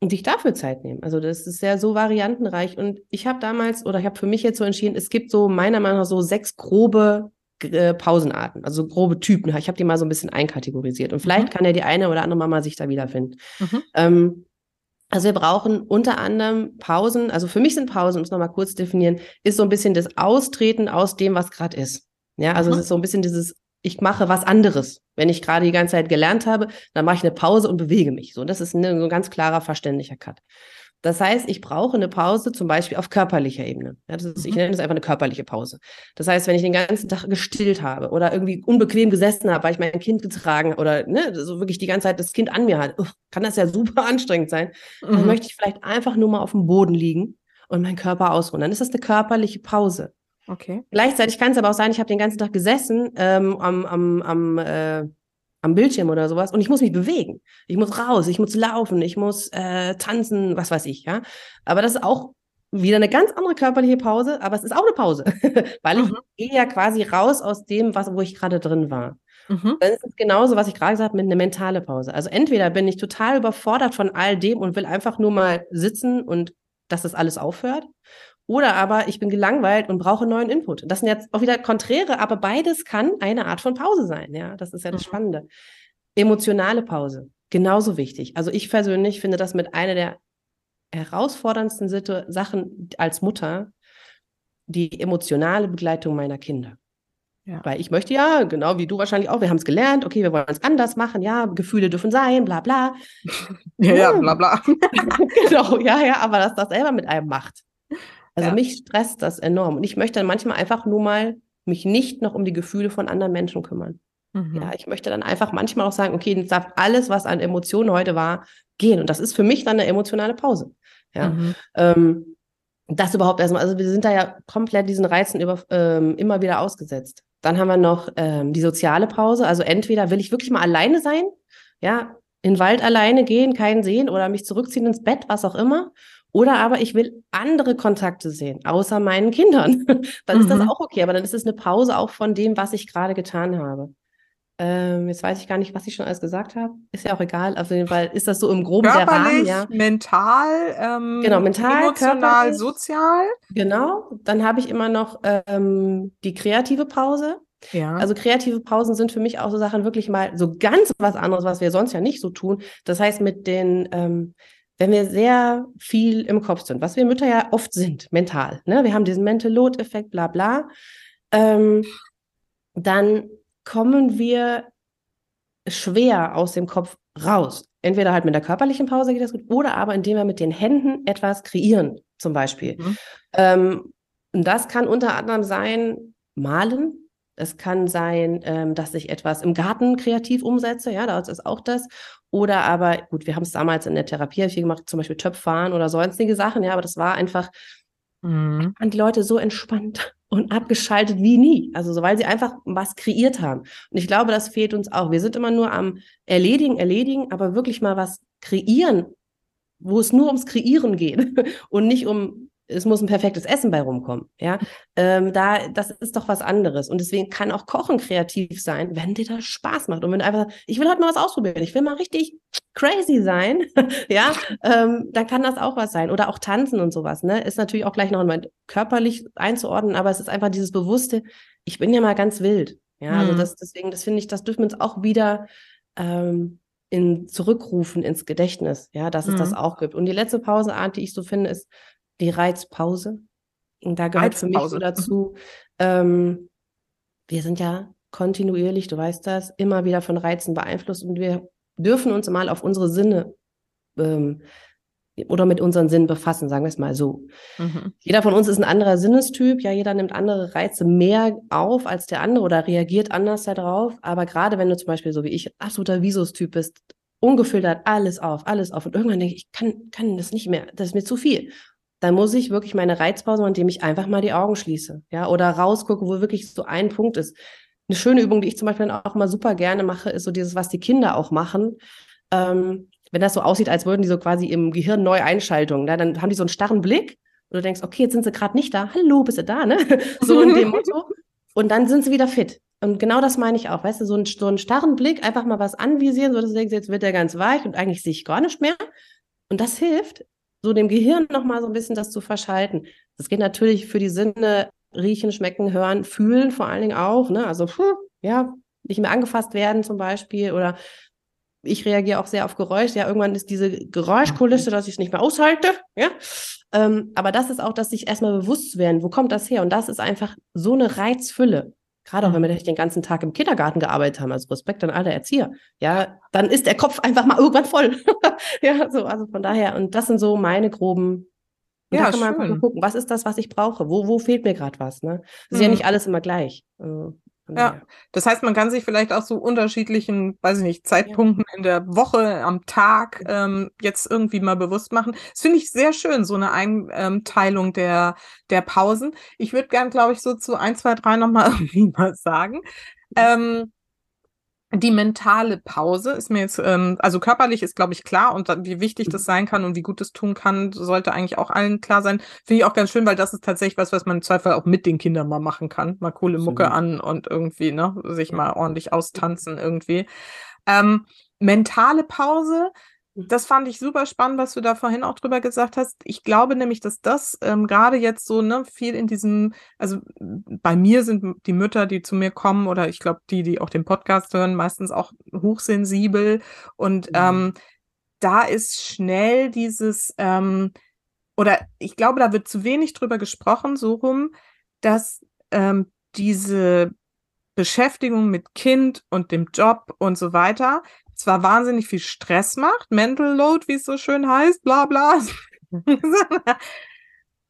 Und dich dafür Zeit nehmen. Also das ist ja so variantenreich. Und ich habe damals, oder ich habe für mich jetzt so entschieden, es gibt so meiner Meinung nach so sechs grobe äh, Pausenarten, also grobe Typen. Ich habe die mal so ein bisschen einkategorisiert. Und vielleicht mhm. kann ja die eine oder andere Mama sich da wiederfinden. Mhm. Ähm, also wir brauchen unter anderem Pausen. Also für mich sind Pausen, um es nochmal kurz definieren, ist so ein bisschen das Austreten aus dem, was gerade ist. Ja, also mhm. es ist so ein bisschen dieses, ich mache was anderes. Wenn ich gerade die ganze Zeit gelernt habe, dann mache ich eine Pause und bewege mich. So, das ist ein, ein ganz klarer, verständlicher Cut. Das heißt, ich brauche eine Pause zum Beispiel auf körperlicher Ebene. Ja, das ist, mhm. Ich nenne es einfach eine körperliche Pause. Das heißt, wenn ich den ganzen Tag gestillt habe oder irgendwie unbequem gesessen habe, weil ich mein Kind getragen oder ne, so wirklich die ganze Zeit das Kind an mir hat, kann das ja super anstrengend sein. Mhm. Dann möchte ich vielleicht einfach nur mal auf dem Boden liegen und meinen Körper ausruhen. Dann ist das eine körperliche Pause. Okay. Gleichzeitig kann es aber auch sein, ich habe den ganzen Tag gesessen ähm, am, am, am, äh, am Bildschirm oder sowas und ich muss mich bewegen. Ich muss raus, ich muss laufen, ich muss äh, tanzen, was weiß ich, ja. Aber das ist auch wieder eine ganz andere körperliche Pause, aber es ist auch eine Pause, weil mhm. ich gehe ja quasi raus aus dem, was, wo ich gerade drin war. Mhm. Dann ist es genauso, was ich gerade gesagt habe, mit einer mentale Pause. Also entweder bin ich total überfordert von all dem und will einfach nur mal sitzen und dass das alles aufhört. Oder aber ich bin gelangweilt und brauche neuen Input. Das sind jetzt auch wieder Konträre, aber beides kann eine Art von Pause sein. Ja, das ist ja das mhm. Spannende. Emotionale Pause, genauso wichtig. Also ich persönlich finde das mit einer der herausforderndsten Situ Sachen als Mutter, die emotionale Begleitung meiner Kinder. Ja. Weil ich möchte ja, genau wie du wahrscheinlich auch, wir haben es gelernt, okay, wir wollen es anders machen, ja, Gefühle dürfen sein, bla bla. ja, ja, bla bla. genau, ja, ja, aber dass das selber mit einem macht. Also ja. mich stresst das enorm. Und ich möchte dann manchmal einfach nur mal mich nicht noch um die Gefühle von anderen Menschen kümmern. Mhm. Ja, ich möchte dann einfach manchmal auch sagen, okay, jetzt darf alles, was an Emotionen heute war, gehen. Und das ist für mich dann eine emotionale Pause. Ja. Mhm. Ähm, das überhaupt erstmal, also wir sind da ja komplett diesen Reizen über, ähm, immer wieder ausgesetzt. Dann haben wir noch ähm, die soziale Pause. Also entweder will ich wirklich mal alleine sein, ja, in den Wald alleine gehen, keinen sehen oder mich zurückziehen ins Bett, was auch immer. Oder aber ich will andere Kontakte sehen, außer meinen Kindern. dann mhm. ist das mhm. auch okay, aber dann ist es eine Pause auch von dem, was ich gerade getan habe. Ähm, jetzt weiß ich gar nicht, was ich schon alles gesagt habe. Ist ja auch egal. Auf jeden Fall ist das so im Groben Körperlich, der Rahmen. Ja. mental, ähm, genau, mental, emotional, sozial. Genau. Dann habe ich immer noch ähm, die kreative Pause. Ja. Also kreative Pausen sind für mich auch so Sachen wirklich mal so ganz was anderes, was wir sonst ja nicht so tun. Das heißt, mit den ähm, wenn wir sehr viel im Kopf sind, was wir Mütter ja oft sind, mental, ne? wir haben diesen Mental Load-Effekt, bla bla, ähm, dann kommen wir schwer aus dem Kopf raus. Entweder halt mit der körperlichen Pause geht das gut, oder aber indem wir mit den Händen etwas kreieren, zum Beispiel. Mhm. Ähm, und das kann unter anderem sein, malen, Es kann sein, ähm, dass ich etwas im Garten kreativ umsetze, ja, das ist auch das. Oder aber, gut, wir haben es damals in der Therapie viel gemacht, zum Beispiel Töpffahren oder sonstige Sachen, ja, aber das war einfach, mhm. die Leute so entspannt und abgeschaltet wie nie. Also so, weil sie einfach was kreiert haben. Und ich glaube, das fehlt uns auch. Wir sind immer nur am Erledigen, Erledigen, aber wirklich mal was kreieren, wo es nur ums Kreieren geht und nicht um es muss ein perfektes Essen bei rumkommen. Ja, ähm, da, das ist doch was anderes. Und deswegen kann auch Kochen kreativ sein, wenn dir das Spaß macht. Und wenn du einfach, ich will heute mal was ausprobieren, ich will mal richtig crazy sein, ja, ähm, dann kann das auch was sein. Oder auch tanzen und sowas, ne? Ist natürlich auch gleich noch mal körperlich einzuordnen, aber es ist einfach dieses Bewusste, ich bin ja mal ganz wild. Ja, also mhm. das, deswegen, das finde ich, das dürfen wir uns auch wieder ähm, in, zurückrufen ins Gedächtnis, ja, dass es mhm. das auch gibt. Und die letzte Pauseart, die ich so finde, ist die Reizpause. Und da gehört Reizpause. für mich so dazu, ähm, wir sind ja kontinuierlich, du weißt das, immer wieder von Reizen beeinflusst und wir dürfen uns mal auf unsere Sinne ähm, oder mit unseren Sinnen befassen, sagen wir es mal so. Mhm. Jeder von uns ist ein anderer Sinnestyp, ja, jeder nimmt andere Reize mehr auf als der andere oder reagiert anders darauf. Aber gerade wenn du zum Beispiel so wie ich absoluter Visus-Typ bist, ungefiltert alles auf, alles auf und irgendwann denke ich, ich kann, kann das nicht mehr, das ist mir zu viel dann muss ich wirklich meine Reizpause machen, indem ich einfach mal die Augen schließe, ja, oder rausgucke, wo wirklich so ein Punkt ist. Eine schöne Übung, die ich zum Beispiel auch mal super gerne mache, ist so dieses, was die Kinder auch machen. Ähm, wenn das so aussieht, als würden die so quasi im Gehirn Neueinschaltungen, ne? dann haben die so einen starren Blick und du denkst, okay, jetzt sind sie gerade nicht da. Hallo, bist du da, ne? So in dem Motto. Und dann sind sie wieder fit. Und genau das meine ich auch, weißt du, so, ein, so einen starren Blick, einfach mal was anvisieren, so dass du denkst, jetzt wird der ganz weich und eigentlich sehe ich gar nicht mehr. Und das hilft, so dem Gehirn nochmal so ein bisschen das zu verschalten. Das geht natürlich für die Sinne riechen, schmecken, hören, fühlen vor allen Dingen auch. Ne? Also, puh, ja, nicht mehr angefasst werden zum Beispiel oder ich reagiere auch sehr auf Geräusch. Ja, irgendwann ist diese Geräuschkulisse, dass ich es nicht mehr aushalte. Ja, ähm, aber das ist auch, dass sich erstmal bewusst werden, wo kommt das her? Und das ist einfach so eine Reizfülle. Gerade auch wenn wir den ganzen Tag im Kindergarten gearbeitet haben, also Respekt an alle Erzieher, ja, dann ist der Kopf einfach mal irgendwann voll. ja, so, also von daher, und das sind so meine groben. Und ja, da kann man schön. gucken, was ist das, was ich brauche? Wo, wo fehlt mir gerade was? Ne? Das ist mhm. ja nicht alles immer gleich. Also, ja, das heißt, man kann sich vielleicht auch so unterschiedlichen, weiß ich nicht, Zeitpunkten ja. in der Woche, am Tag ähm, jetzt irgendwie mal bewusst machen. Das finde ich sehr schön, so eine Einteilung der, der Pausen. Ich würde gern, glaube ich, so zu ein, zwei, drei nochmal irgendwie mal sagen. Ähm, die mentale Pause ist mir jetzt, ähm, also körperlich ist, glaube ich, klar und wie wichtig das mhm. sein kann und wie gut das tun kann, sollte eigentlich auch allen klar sein. Finde ich auch ganz schön, weil das ist tatsächlich was, was man im Zweifel auch mit den Kindern mal machen kann. Mal coole Mucke an und irgendwie, ne, sich mal ordentlich austanzen irgendwie. Ähm, mentale Pause das fand ich super spannend, was du da vorhin auch drüber gesagt hast. Ich glaube nämlich, dass das ähm, gerade jetzt so ne, viel in diesem, also bei mir sind die Mütter, die zu mir kommen, oder ich glaube, die, die auch den Podcast hören, meistens auch hochsensibel. Und mhm. ähm, da ist schnell dieses, ähm, oder ich glaube, da wird zu wenig drüber gesprochen, so rum, dass ähm, diese Beschäftigung mit Kind und dem Job und so weiter, zwar wahnsinnig viel Stress macht, Mental Load, wie es so schön heißt, bla bla.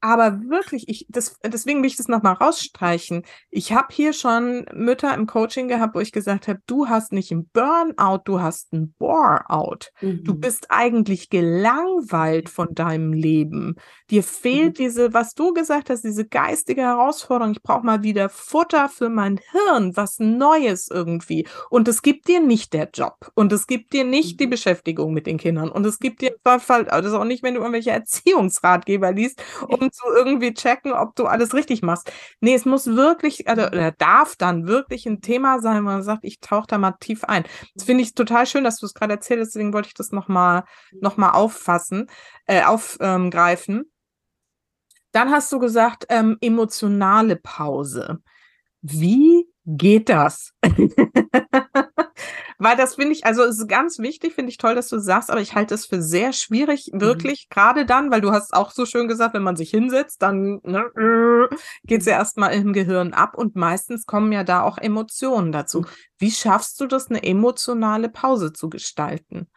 Aber wirklich, ich, das, deswegen will ich das nochmal rausstreichen. Ich habe hier schon Mütter im Coaching gehabt, wo ich gesagt habe, du hast nicht einen Burnout, du hast einen Bore-out. Mhm. Du bist eigentlich gelangweilt von deinem Leben. Dir fehlt mhm. diese, was du gesagt hast, diese geistige Herausforderung. Ich brauche mal wieder Futter für mein Hirn, was Neues irgendwie. Und es gibt dir nicht der Job. Und es gibt dir nicht mhm. die Beschäftigung mit den Kindern. Und es gibt dir, also auch nicht, wenn du irgendwelche Erziehungsratgeber liest, um zu irgendwie checken, ob du alles richtig machst. Nee, es muss wirklich, also darf dann wirklich ein Thema sein, wo man sagt, ich tauche da mal tief ein. Das finde ich total schön, dass du es gerade erzählt hast, deswegen wollte ich das nochmal noch mal auffassen, äh, aufgreifen. Dann hast du gesagt, ähm, emotionale Pause. Wie geht das? Weil das finde ich, also ist ganz wichtig, finde ich toll, dass du sagst, aber ich halte es für sehr schwierig, mhm. wirklich, mhm. gerade dann, weil du hast auch so schön gesagt, wenn man sich hinsetzt, dann ne, äh, geht es ja erstmal im Gehirn ab und meistens kommen ja da auch Emotionen dazu. Mhm. Wie schaffst du das, eine emotionale Pause zu gestalten?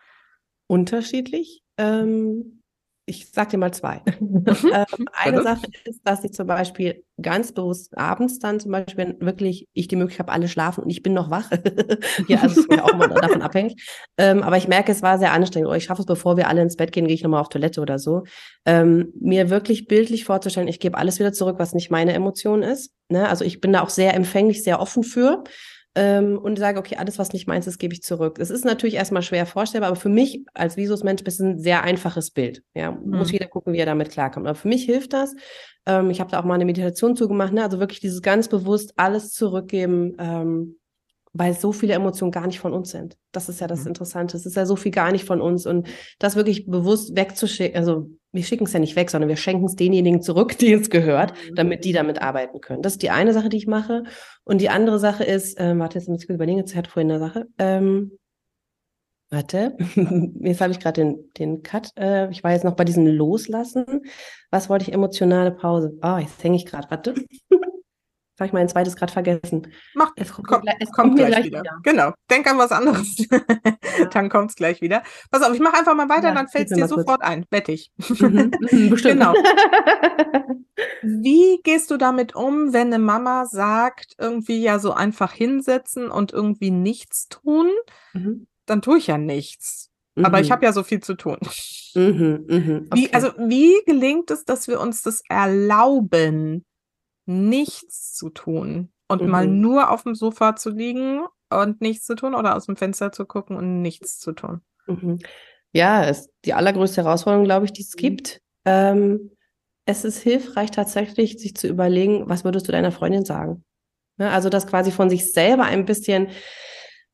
Unterschiedlich. Ähm, ich sag dir mal zwei. ähm, eine Sache ist, dass ich zum Beispiel ganz bewusst abends dann zum Beispiel wirklich ich die Möglichkeit habe, alle schlafen und ich bin noch wach. ja, also ist mir auch mal davon abhängig. Ähm, aber ich merke, es war sehr anstrengend. Oder ich schaffe es, bevor wir alle ins Bett gehen, gehe ich nochmal auf Toilette oder so. Ähm, mir wirklich bildlich vorzustellen, ich gebe alles wieder zurück, was nicht meine Emotion ist. Ne? Also ich bin da auch sehr empfänglich, sehr offen für ähm, und sage, okay, alles, was nicht meins ist, gebe ich zurück. Es ist natürlich erstmal schwer vorstellbar, aber für mich als Visusmensch ist es ein sehr einfaches Bild. Ja, mhm. muss jeder gucken, wie er damit klarkommt. Aber für mich hilft das. Ähm, ich habe da auch mal eine Meditation zugemacht, ne? also wirklich dieses ganz bewusst alles zurückgeben, ähm, weil so viele Emotionen gar nicht von uns sind. Das ist ja das mhm. Interessante. Es ist ja so viel gar nicht von uns und das wirklich bewusst wegzuschicken, also wir schicken es ja nicht weg, sondern wir schenken es denjenigen zurück, die es gehört, mhm. damit die damit arbeiten können. Das ist die eine Sache, die ich mache. Und die andere Sache ist, ähm, warte, jetzt muss ich kurz überlegen, jetzt hat vorhin eine Sache. Ähm, warte, jetzt habe ich gerade den, den Cut. Äh, ich war jetzt noch bei diesem Loslassen. Was wollte ich? Emotionale Pause. Ah, oh, jetzt hänge ich gerade. Warte. Habe ich mein zweites gerade vergessen. Mach, es kommt, komm, es kommt, kommt gleich, gleich wieder. wieder. Genau. Denk an was anderes. Ja. dann kommt es gleich wieder. Pass auf, ich mache einfach mal weiter, ja, dann fällt es dir sofort kurz. ein. Wette ich. Mhm, mhm bestimmt. genau. Wie gehst du damit um, wenn eine Mama sagt, irgendwie ja so einfach hinsetzen und irgendwie nichts tun? Mhm. Dann tue ich ja nichts. Aber ich mhm. habe ja so viel zu tun. Mhm, okay. wie, also wie gelingt es, dass wir uns das erlauben? Nichts zu tun und mhm. mal nur auf dem Sofa zu liegen und nichts zu tun oder aus dem Fenster zu gucken und nichts zu tun. Mhm. Ja, ist die allergrößte Herausforderung, glaube ich, die es mhm. gibt. Ähm, es ist hilfreich tatsächlich, sich zu überlegen, was würdest du deiner Freundin sagen? Ne, also das quasi von sich selber ein bisschen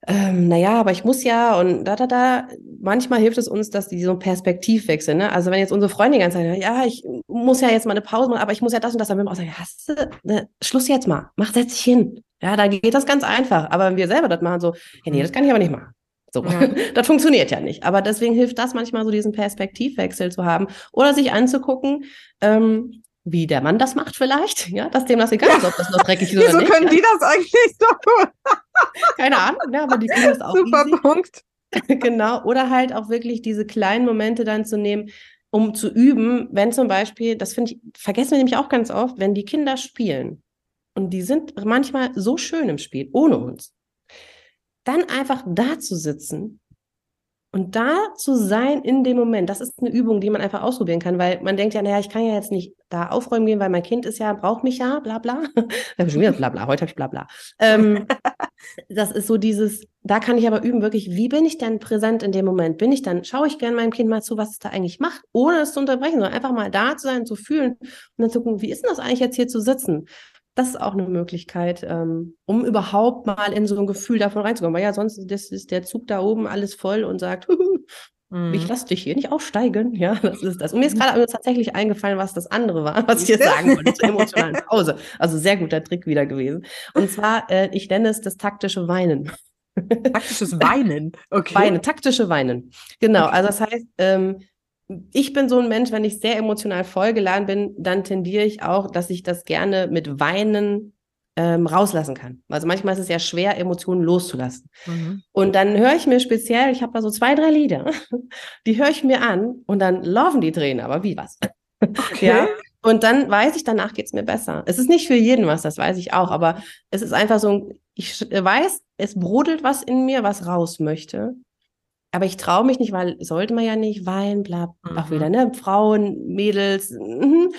ähm, naja, aber ich muss ja und da, da, da. Manchmal hilft es uns, dass die so einen Perspektivwechsel, ne? Also wenn jetzt unsere Freundin die ganze Zeit, ja, ich muss ja jetzt mal eine Pause machen, aber ich muss ja das und das, dann würden wir auch sagen, hast du, ne, Schluss jetzt mal, mach, setz dich hin. Ja, da geht das ganz einfach. Aber wenn wir selber das machen, so, ja, nee, das kann ich aber nicht machen. So, ja. das funktioniert ja nicht. Aber deswegen hilft das manchmal so, diesen Perspektivwechsel zu haben oder sich anzugucken, ähm, wie der Mann das macht vielleicht, ja, dass dem das egal ist, ob das noch dreckig ist oder Wieso nicht. Wieso können die das eigentlich so? Keine Ahnung, ja, aber die kriegen das auch Super easy. Punkt. genau, oder halt auch wirklich diese kleinen Momente dann zu nehmen, um zu üben, wenn zum Beispiel, das finde ich, vergessen wir nämlich auch ganz oft, wenn die Kinder spielen und die sind manchmal so schön im Spiel, ohne uns, dann einfach da zu sitzen und da zu sein in dem Moment, das ist eine Übung, die man einfach ausprobieren kann, weil man denkt ja, naja, ich kann ja jetzt nicht da aufräumen gehen, weil mein Kind ist ja, braucht mich ja, bla bla. Ich schon wieder bla bla, heute habe ich bla bla. Ähm, das ist so dieses, da kann ich aber üben, wirklich, wie bin ich denn präsent in dem Moment? Bin ich dann, schaue ich gerne meinem Kind mal zu, was es da eigentlich macht, ohne es zu unterbrechen, sondern einfach mal da zu sein, zu fühlen und dann zu gucken, wie ist denn das eigentlich jetzt hier zu sitzen? das ist auch eine Möglichkeit, ähm, um überhaupt mal in so ein Gefühl davon reinzukommen. Weil ja, sonst das ist der Zug da oben alles voll und sagt, mhm. ich lasse dich hier nicht aufsteigen. Ja, das ist das. Und mir ist gerade tatsächlich eingefallen, was das andere war, was ich jetzt sagen wollte zur emotionalen Pause. Also sehr guter Trick wieder gewesen. Und zwar, äh, ich nenne es das taktische Weinen. Taktisches Weinen, okay. Weinen, taktische Weinen. Genau, also das heißt, ähm, ich bin so ein Mensch, wenn ich sehr emotional vollgeladen bin, dann tendiere ich auch, dass ich das gerne mit Weinen ähm, rauslassen kann. Also manchmal ist es ja schwer, Emotionen loszulassen. Mhm. Und dann höre ich mir speziell, ich habe da so zwei, drei Lieder, die höre ich mir an und dann laufen die Tränen, aber wie was? Okay. Ja. Und dann weiß ich, danach geht es mir besser. Es ist nicht für jeden was, das weiß ich auch, aber es ist einfach so, ich weiß, es brodelt was in mir, was raus möchte aber ich traue mich nicht, weil sollte man ja nicht weinen, bla, mhm. auch wieder, ne? Frauen, Mädels, mhm.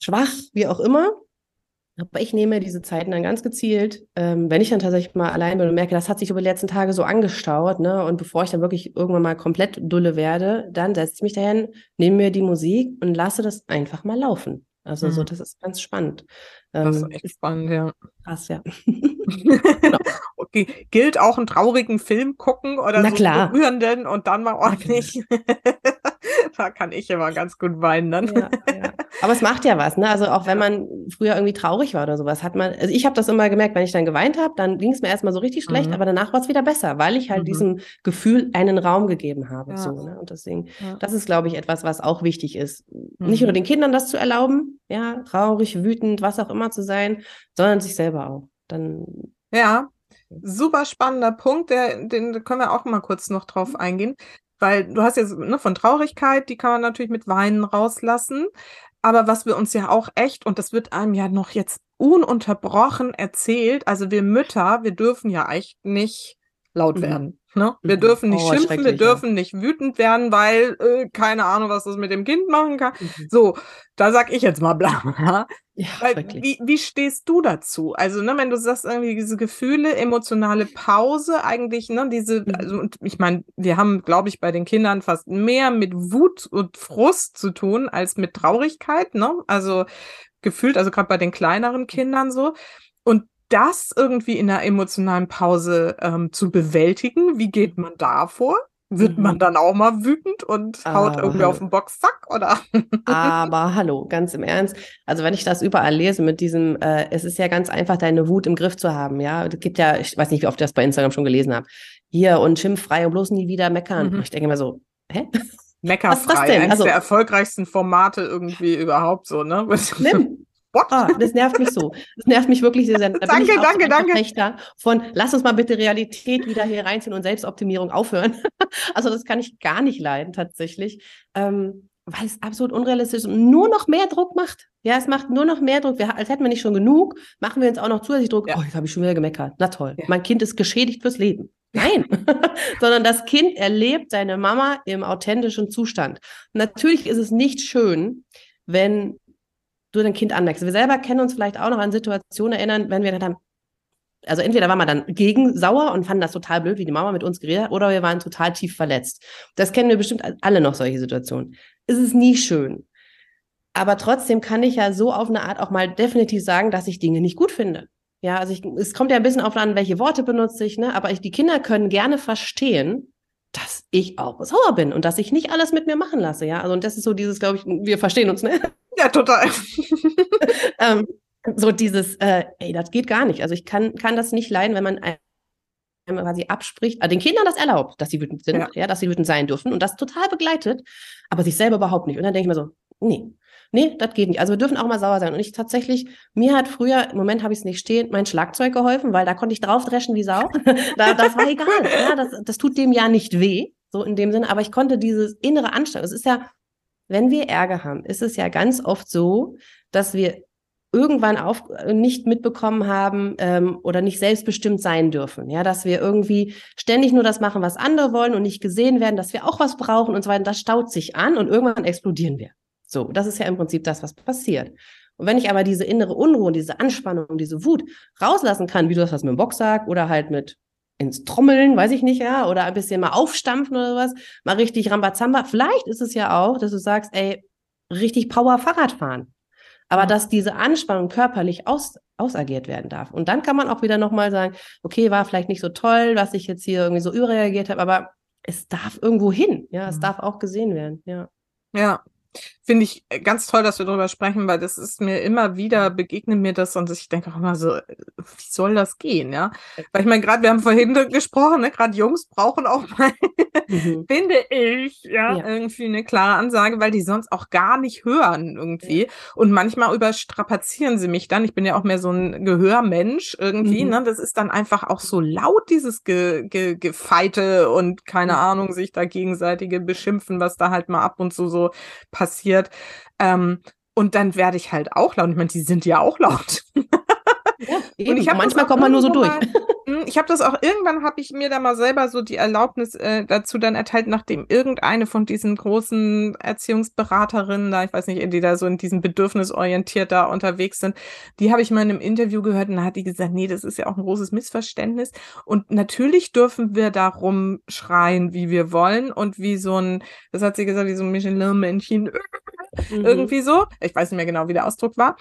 schwach, wie auch immer. Aber ich nehme diese Zeiten dann ganz gezielt, ähm, wenn ich dann tatsächlich mal allein bin und merke, das hat sich über die letzten Tage so angestaut, ne? Und bevor ich dann wirklich irgendwann mal komplett dulle werde, dann setze ich mich dahin, nehme mir die Musik und lasse das einfach mal laufen. Also mhm. so, das ist ganz spannend. Das ist ähm, echt spannend, ja. Krass, ja. genau. Okay. Gilt auch einen traurigen Film gucken oder Na so klar. berührenden und dann mal ordentlich. da kann ich immer ganz gut weinen dann. Ja, ja. Aber es macht ja was, ne? Also auch wenn man früher irgendwie traurig war oder sowas, hat man, also ich habe das immer gemerkt, wenn ich dann geweint habe, dann ging es mir erstmal so richtig schlecht, mhm. aber danach war es wieder besser, weil ich halt mhm. diesem Gefühl einen Raum gegeben habe. Ja. So, ne? Und deswegen, das ist, glaube ich, etwas, was auch wichtig ist. Mhm. Nicht nur den Kindern das zu erlauben, ja, traurig, wütend, was auch immer zu sein, sondern sich selber auch. Dann. Ja, super spannender Punkt, der, den können wir auch mal kurz noch drauf eingehen. Weil du hast jetzt ne, von Traurigkeit, die kann man natürlich mit Weinen rauslassen. Aber was wir uns ja auch echt, und das wird einem ja noch jetzt ununterbrochen erzählt, also wir Mütter, wir dürfen ja echt nicht laut mhm. werden. Ne? Wir mhm. dürfen nicht oh, schimpfen, wir dürfen nicht wütend werden, weil äh, keine Ahnung, was das mit dem Kind machen kann. Mhm. So, da sag ich jetzt mal bla. Ja, weil, wie, wie stehst du dazu? Also, ne, wenn du sagst, irgendwie diese Gefühle, emotionale Pause, eigentlich, ne, diese, mhm. also, und ich meine, wir haben, glaube ich, bei den Kindern fast mehr mit Wut und Frust zu tun als mit Traurigkeit, ne? Also gefühlt, also gerade bei den kleineren Kindern so. Das irgendwie in einer emotionalen Pause ähm, zu bewältigen, wie geht man da vor? Wird mhm. man dann auch mal wütend und haut irgendwie hallo. auf den Boxsack, oder? Aber hallo, ganz im Ernst. Also wenn ich das überall lese mit diesem, äh, es ist ja ganz einfach, deine Wut im Griff zu haben, ja. Es gibt ja, ich weiß nicht, wie oft ich das bei Instagram schon gelesen habe. Hier und schimpffrei und bloß nie wieder meckern. Mhm. Ich denke immer so, hä? Meckerfrei, eines also, der erfolgreichsten Formate irgendwie überhaupt so, ne? Schlimm. Oh, das nervt mich so. Das nervt mich wirklich sehr. Da danke, danke, danke. Von lass uns mal bitte Realität wieder hier reinziehen und Selbstoptimierung aufhören. also das kann ich gar nicht leiden tatsächlich, ähm, weil es absolut unrealistisch ist und nur noch mehr Druck macht. Ja, es macht nur noch mehr Druck. Wir, als hätten wir nicht schon genug, machen wir uns auch noch zusätzlich Druck. Ja. Oh, jetzt habe ich schon wieder gemeckert. Na toll. Ja. Mein Kind ist geschädigt fürs Leben. Nein, sondern das Kind erlebt seine Mama im authentischen Zustand. Natürlich ist es nicht schön, wenn du dein Kind anmerkst. Wir selber kennen uns vielleicht auch noch an Situationen erinnern, wenn wir dann also entweder waren wir dann gegen sauer und fanden das total blöd, wie die Mama mit uns geredet hat, oder wir waren total tief verletzt. Das kennen wir bestimmt alle noch, solche Situationen. Es ist nie schön. Aber trotzdem kann ich ja so auf eine Art auch mal definitiv sagen, dass ich Dinge nicht gut finde. Ja, also ich, es kommt ja ein bisschen auf an, welche Worte benutze ich, ne? Aber ich, die Kinder können gerne verstehen, dass ich auch sauer bin und dass ich nicht alles mit mir machen lasse, ja. Also und das ist so dieses, glaube ich, wir verstehen uns, ne? Ja, total. ähm, so dieses, äh, ey, das geht gar nicht. Also ich kann, kann das nicht leiden, wenn man einem quasi abspricht, äh, den Kindern das erlaubt, dass sie wütend sind, ja. ja, dass sie wütend sein dürfen und das total begleitet, aber sich selber überhaupt nicht. Und dann denke ich mir so, nee, nee, das geht nicht. Also wir dürfen auch mal sauer sein. Und ich tatsächlich, mir hat früher, im Moment habe ich es nicht stehen, mein Schlagzeug geholfen, weil da konnte ich draufdreschen wie Sau. da, das war egal. Ja, das, das tut dem ja nicht weh, so in dem Sinne. Aber ich konnte dieses innere Anstrengung, es ist ja, wenn wir Ärger haben, ist es ja ganz oft so, dass wir irgendwann auf, nicht mitbekommen haben ähm, oder nicht selbstbestimmt sein dürfen. Ja, dass wir irgendwie ständig nur das machen, was andere wollen und nicht gesehen werden, dass wir auch was brauchen und so weiter. Das staut sich an und irgendwann explodieren wir. So, das ist ja im Prinzip das, was passiert. Und wenn ich aber diese innere Unruhe, diese Anspannung, diese Wut rauslassen kann, wie du das hast mit dem Boxsack oder halt mit ins Trommeln, weiß ich nicht, ja, oder ein bisschen mal aufstampfen oder sowas, mal richtig Rambazamba. Vielleicht ist es ja auch, dass du sagst, ey, richtig Power Fahrrad fahren. Aber dass diese Anspannung körperlich aus, ausagiert werden darf. Und dann kann man auch wieder nochmal sagen, okay, war vielleicht nicht so toll, was ich jetzt hier irgendwie so überreagiert habe, aber es darf irgendwo hin, ja, es mhm. darf auch gesehen werden, ja. Ja, Finde ich äh, ganz toll, dass wir darüber sprechen, weil das ist mir immer wieder, begegnet mir das und ich denke auch immer so, äh, wie soll das gehen, ja? Weil ich meine, gerade, wir haben vorhin gesprochen, ne, gerade Jungs brauchen auch mal, mhm. finde ich, ja, ja, irgendwie eine klare Ansage, weil die sonst auch gar nicht hören irgendwie. Ja. Und manchmal überstrapazieren sie mich dann. Ich bin ja auch mehr so ein Gehörmensch irgendwie, mhm. ne? Das ist dann einfach auch so laut, dieses Ge Ge Gefeite und keine mhm. Ahnung, sich da gegenseitige beschimpfen, was da halt mal ab und zu so passiert passiert. Ähm, und dann werde ich halt auch laut. Ich meine, die sind ja auch laut. Ja, eben. Und manchmal kommt man nur so durch. Mal, ich habe das auch, irgendwann habe ich mir da mal selber so die Erlaubnis äh, dazu dann erteilt, nachdem irgendeine von diesen großen Erziehungsberaterinnen da, ich weiß nicht, die da so in diesem Bedürfnisorientiert da unterwegs sind, die habe ich mal in einem Interview gehört und da hat die gesagt, nee, das ist ja auch ein großes Missverständnis. Und natürlich dürfen wir darum schreien, wie wir wollen und wie so ein, das hat sie gesagt, wie so ein Michelin-Männchen, mhm. irgendwie so. Ich weiß nicht mehr genau, wie der Ausdruck war.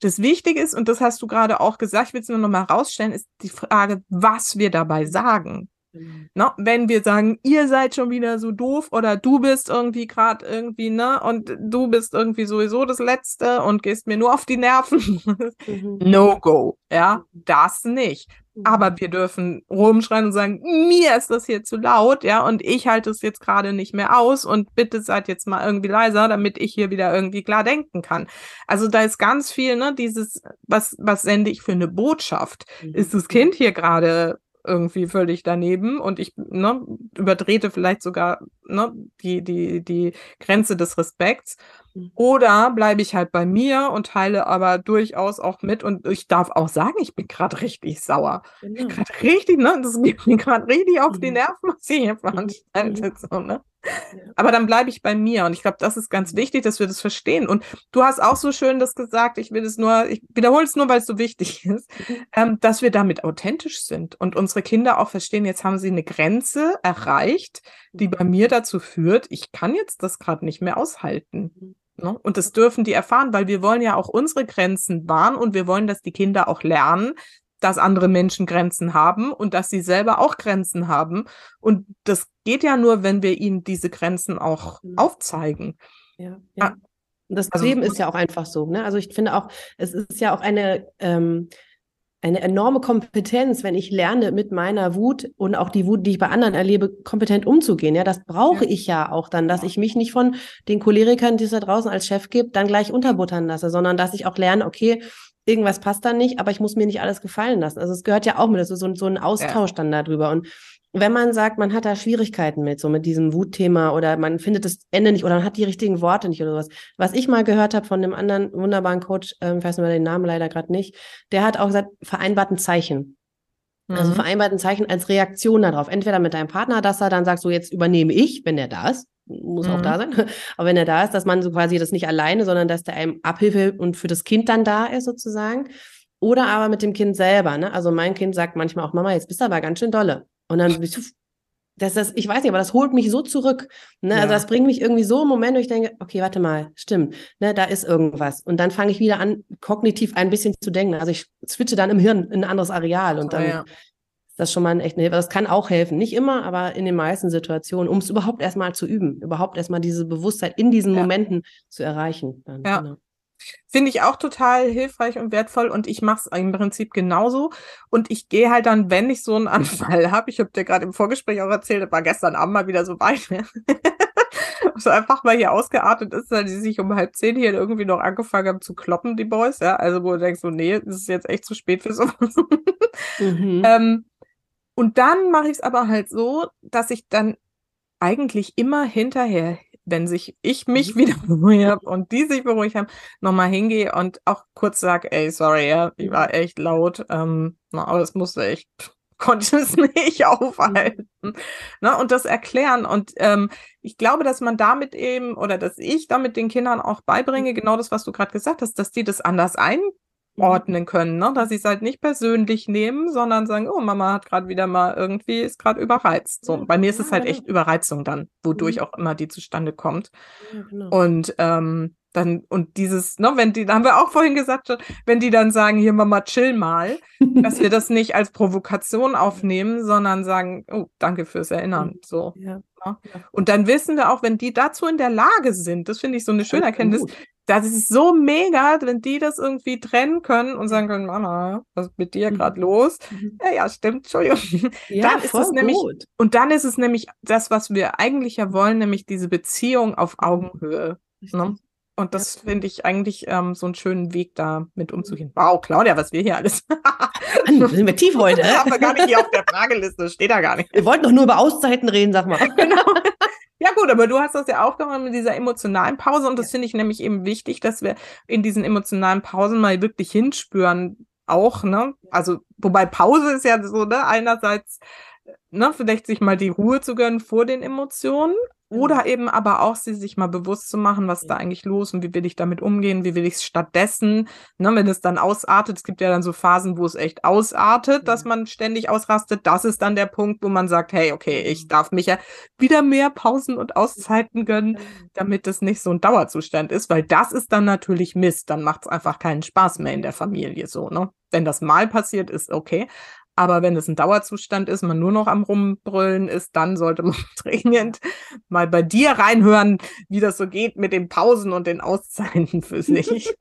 Das Wichtige ist, und das hast du gerade auch gesagt, ich will es nur noch mal rausstellen, ist die Frage, was wir dabei sagen. Mhm. Ne? Wenn wir sagen, ihr seid schon wieder so doof oder du bist irgendwie gerade irgendwie, ne, und du bist irgendwie sowieso das Letzte und gehst mir nur auf die Nerven. Mhm. no go. Ja, das nicht. Aber mhm. wir dürfen rumschreien und sagen, mir ist das hier zu laut, ja, und ich halte es jetzt gerade nicht mehr aus und bitte seid jetzt mal irgendwie leiser, damit ich hier wieder irgendwie klar denken kann. Also da ist ganz viel, ne, dieses, was, was sende ich für eine Botschaft? Mhm. Ist das Kind hier gerade irgendwie völlig daneben und ich ne, übertrete vielleicht sogar ne, die, die, die Grenze des Respekts. Mhm. Oder bleibe ich halt bei mir und teile aber durchaus auch mit und ich darf auch sagen, ich bin gerade richtig sauer. Genau. Ich bin gerade richtig, ne? Das geht mir gerade richtig auf die mhm. Nerven, was ich hier mhm. veranstaltet. So, ne? Aber dann bleibe ich bei mir und ich glaube, das ist ganz wichtig, dass wir das verstehen. Und du hast auch so schön das gesagt, ich will es nur, ich wiederhole es nur, weil es so wichtig ist, ähm, dass wir damit authentisch sind und unsere Kinder auch verstehen, jetzt haben sie eine Grenze erreicht, die bei mir dazu führt, ich kann jetzt das gerade nicht mehr aushalten. Ne? Und das dürfen die erfahren, weil wir wollen ja auch unsere Grenzen wahren und wir wollen, dass die Kinder auch lernen, dass andere Menschen Grenzen haben und dass sie selber auch Grenzen haben. Und das geht ja nur, wenn wir ihnen diese Grenzen auch mhm. aufzeigen. Ja, ja. Ah, das also, Leben ist ja auch einfach so. Ne? Also ich finde auch, es ist ja auch eine ähm, eine enorme Kompetenz, wenn ich lerne, mit meiner Wut und auch die Wut, die ich bei anderen erlebe, kompetent umzugehen. Ja, das brauche ja. ich ja auch dann, dass ich mich nicht von den Cholerikern, die es da draußen als Chef gibt, dann gleich unterbuttern lasse, sondern dass ich auch lerne, okay, irgendwas passt dann nicht, aber ich muss mir nicht alles gefallen lassen. Also es gehört ja auch mit, das ist so, so ein Austausch ja. dann darüber. Und wenn man sagt, man hat da Schwierigkeiten mit, so mit diesem Wutthema oder man findet das Ende nicht oder man hat die richtigen Worte nicht oder sowas. Was ich mal gehört habe von einem anderen wunderbaren Coach, ähm, ich weiß nur den Namen leider gerade nicht, der hat auch gesagt, vereinbarten Zeichen. Also mhm. Also vereinbarten Zeichen als Reaktion darauf. Entweder mit deinem Partner, dass er dann sagt, so jetzt übernehme ich, wenn er da ist, muss mhm. auch da sein. Aber wenn er da ist, dass man so quasi das nicht alleine, sondern dass der einem Abhilfe und für das Kind dann da ist sozusagen. Oder aber mit dem Kind selber. Ne? Also mein Kind sagt manchmal auch, Mama, jetzt bist du aber ganz schön dolle. Und dann bist du, das, das, ich weiß nicht, aber das holt mich so zurück. Ne? Also ja. Also das bringt mich irgendwie so im Moment, wo ich denke, okay, warte mal, stimmt, ne, da ist irgendwas. Und dann fange ich wieder an, kognitiv ein bisschen zu denken. Also ich switche dann im Hirn in ein anderes Areal und dann oh, ja. Ist das schon mal eine Hilfe. Das kann auch helfen. Nicht immer, aber in den meisten Situationen, um es überhaupt erstmal zu üben, überhaupt erstmal diese Bewusstheit in diesen ja. Momenten zu erreichen. Dann, ja. Genau. Finde ich auch total hilfreich und wertvoll und ich mache es im Prinzip genauso. Und ich gehe halt dann, wenn ich so einen Anfall habe, ich habe dir gerade im Vorgespräch auch erzählt, das war gestern Abend mal wieder so weit, so einfach mal hier ausgeartet ist, weil die sich um halb zehn hier irgendwie noch angefangen haben zu kloppen, die Boys, ja. Also wo du denkst, so, nee, das ist jetzt echt zu spät für sowas. mhm. ähm, und dann mache ich es aber halt so, dass ich dann eigentlich immer hinterher wenn sich ich mich mhm. wieder beruhigt habe und die sich beruhigt haben, nochmal hingehe und auch kurz sage, ey, sorry, ja, ich war echt laut, ähm, na, aber es musste echt, konnte es nicht aufhalten. Ne, und das erklären. Und ähm, ich glaube, dass man damit eben, oder dass ich damit den Kindern auch beibringe, mhm. genau das, was du gerade gesagt hast, dass die das anders ein ordnen können, ne? dass sie es halt nicht persönlich nehmen, sondern sagen, oh, Mama hat gerade wieder mal irgendwie, ist gerade überreizt. So, bei mir ist es halt echt Überreizung dann, wodurch mhm. auch immer die zustande kommt. Ja, genau. Und ähm, dann, und dieses, ne, wenn die, da haben wir auch vorhin gesagt, wenn die dann sagen, hier Mama, chill mal, dass wir das nicht als Provokation aufnehmen, sondern sagen, oh, danke fürs Erinnern. Mhm. So. Ja. Ne? Und dann wissen wir auch, wenn die dazu in der Lage sind, das finde ich so eine schöne Erkenntnis, das ist so mega, wenn die das irgendwie trennen können und sagen können, Mama, was ist mit dir gerade mhm. los? Mhm. Ja, ja, stimmt, Entschuldigung. Ja, dann ist es nämlich, gut. und dann ist es nämlich das, was wir eigentlich ja wollen, nämlich diese Beziehung auf Augenhöhe. Ne? Und das ja. finde ich eigentlich ähm, so einen schönen Weg, da mit umzugehen. Wow, Claudia, was wir hier alles. Mann, sind wir tief heute. Haben wir gar nicht hier auf der Frageliste, steht da gar nicht. Wir wollten doch nur über Auszeiten reden, sag mal. genau. Ja gut, aber du hast das ja aufgemacht mit dieser emotionalen Pause und das ja. finde ich nämlich eben wichtig, dass wir in diesen emotionalen Pausen mal wirklich hinspüren, auch, ne? Also, wobei Pause ist ja so, ne, einerseits, ne, vielleicht sich mal die Ruhe zu gönnen vor den Emotionen, oder mhm. eben aber auch sie sich mal bewusst zu machen, was ist da eigentlich los und wie will ich damit umgehen, wie will ich es stattdessen, ne, wenn es dann ausartet, es gibt ja dann so Phasen, wo es echt ausartet, dass man ständig ausrastet, das ist dann der Punkt, wo man sagt, hey, okay, ich mhm. darf mich ja wieder mehr Pausen und Auszeiten gönnen, damit es nicht so ein Dauerzustand ist, weil das ist dann natürlich Mist, dann macht es einfach keinen Spaß mehr in der Familie so, ne? Wenn das mal passiert, ist okay. Aber wenn es ein Dauerzustand ist, man nur noch am Rumbrüllen ist, dann sollte man dringend mal bei dir reinhören, wie das so geht mit den Pausen und den Auszeiten für sich.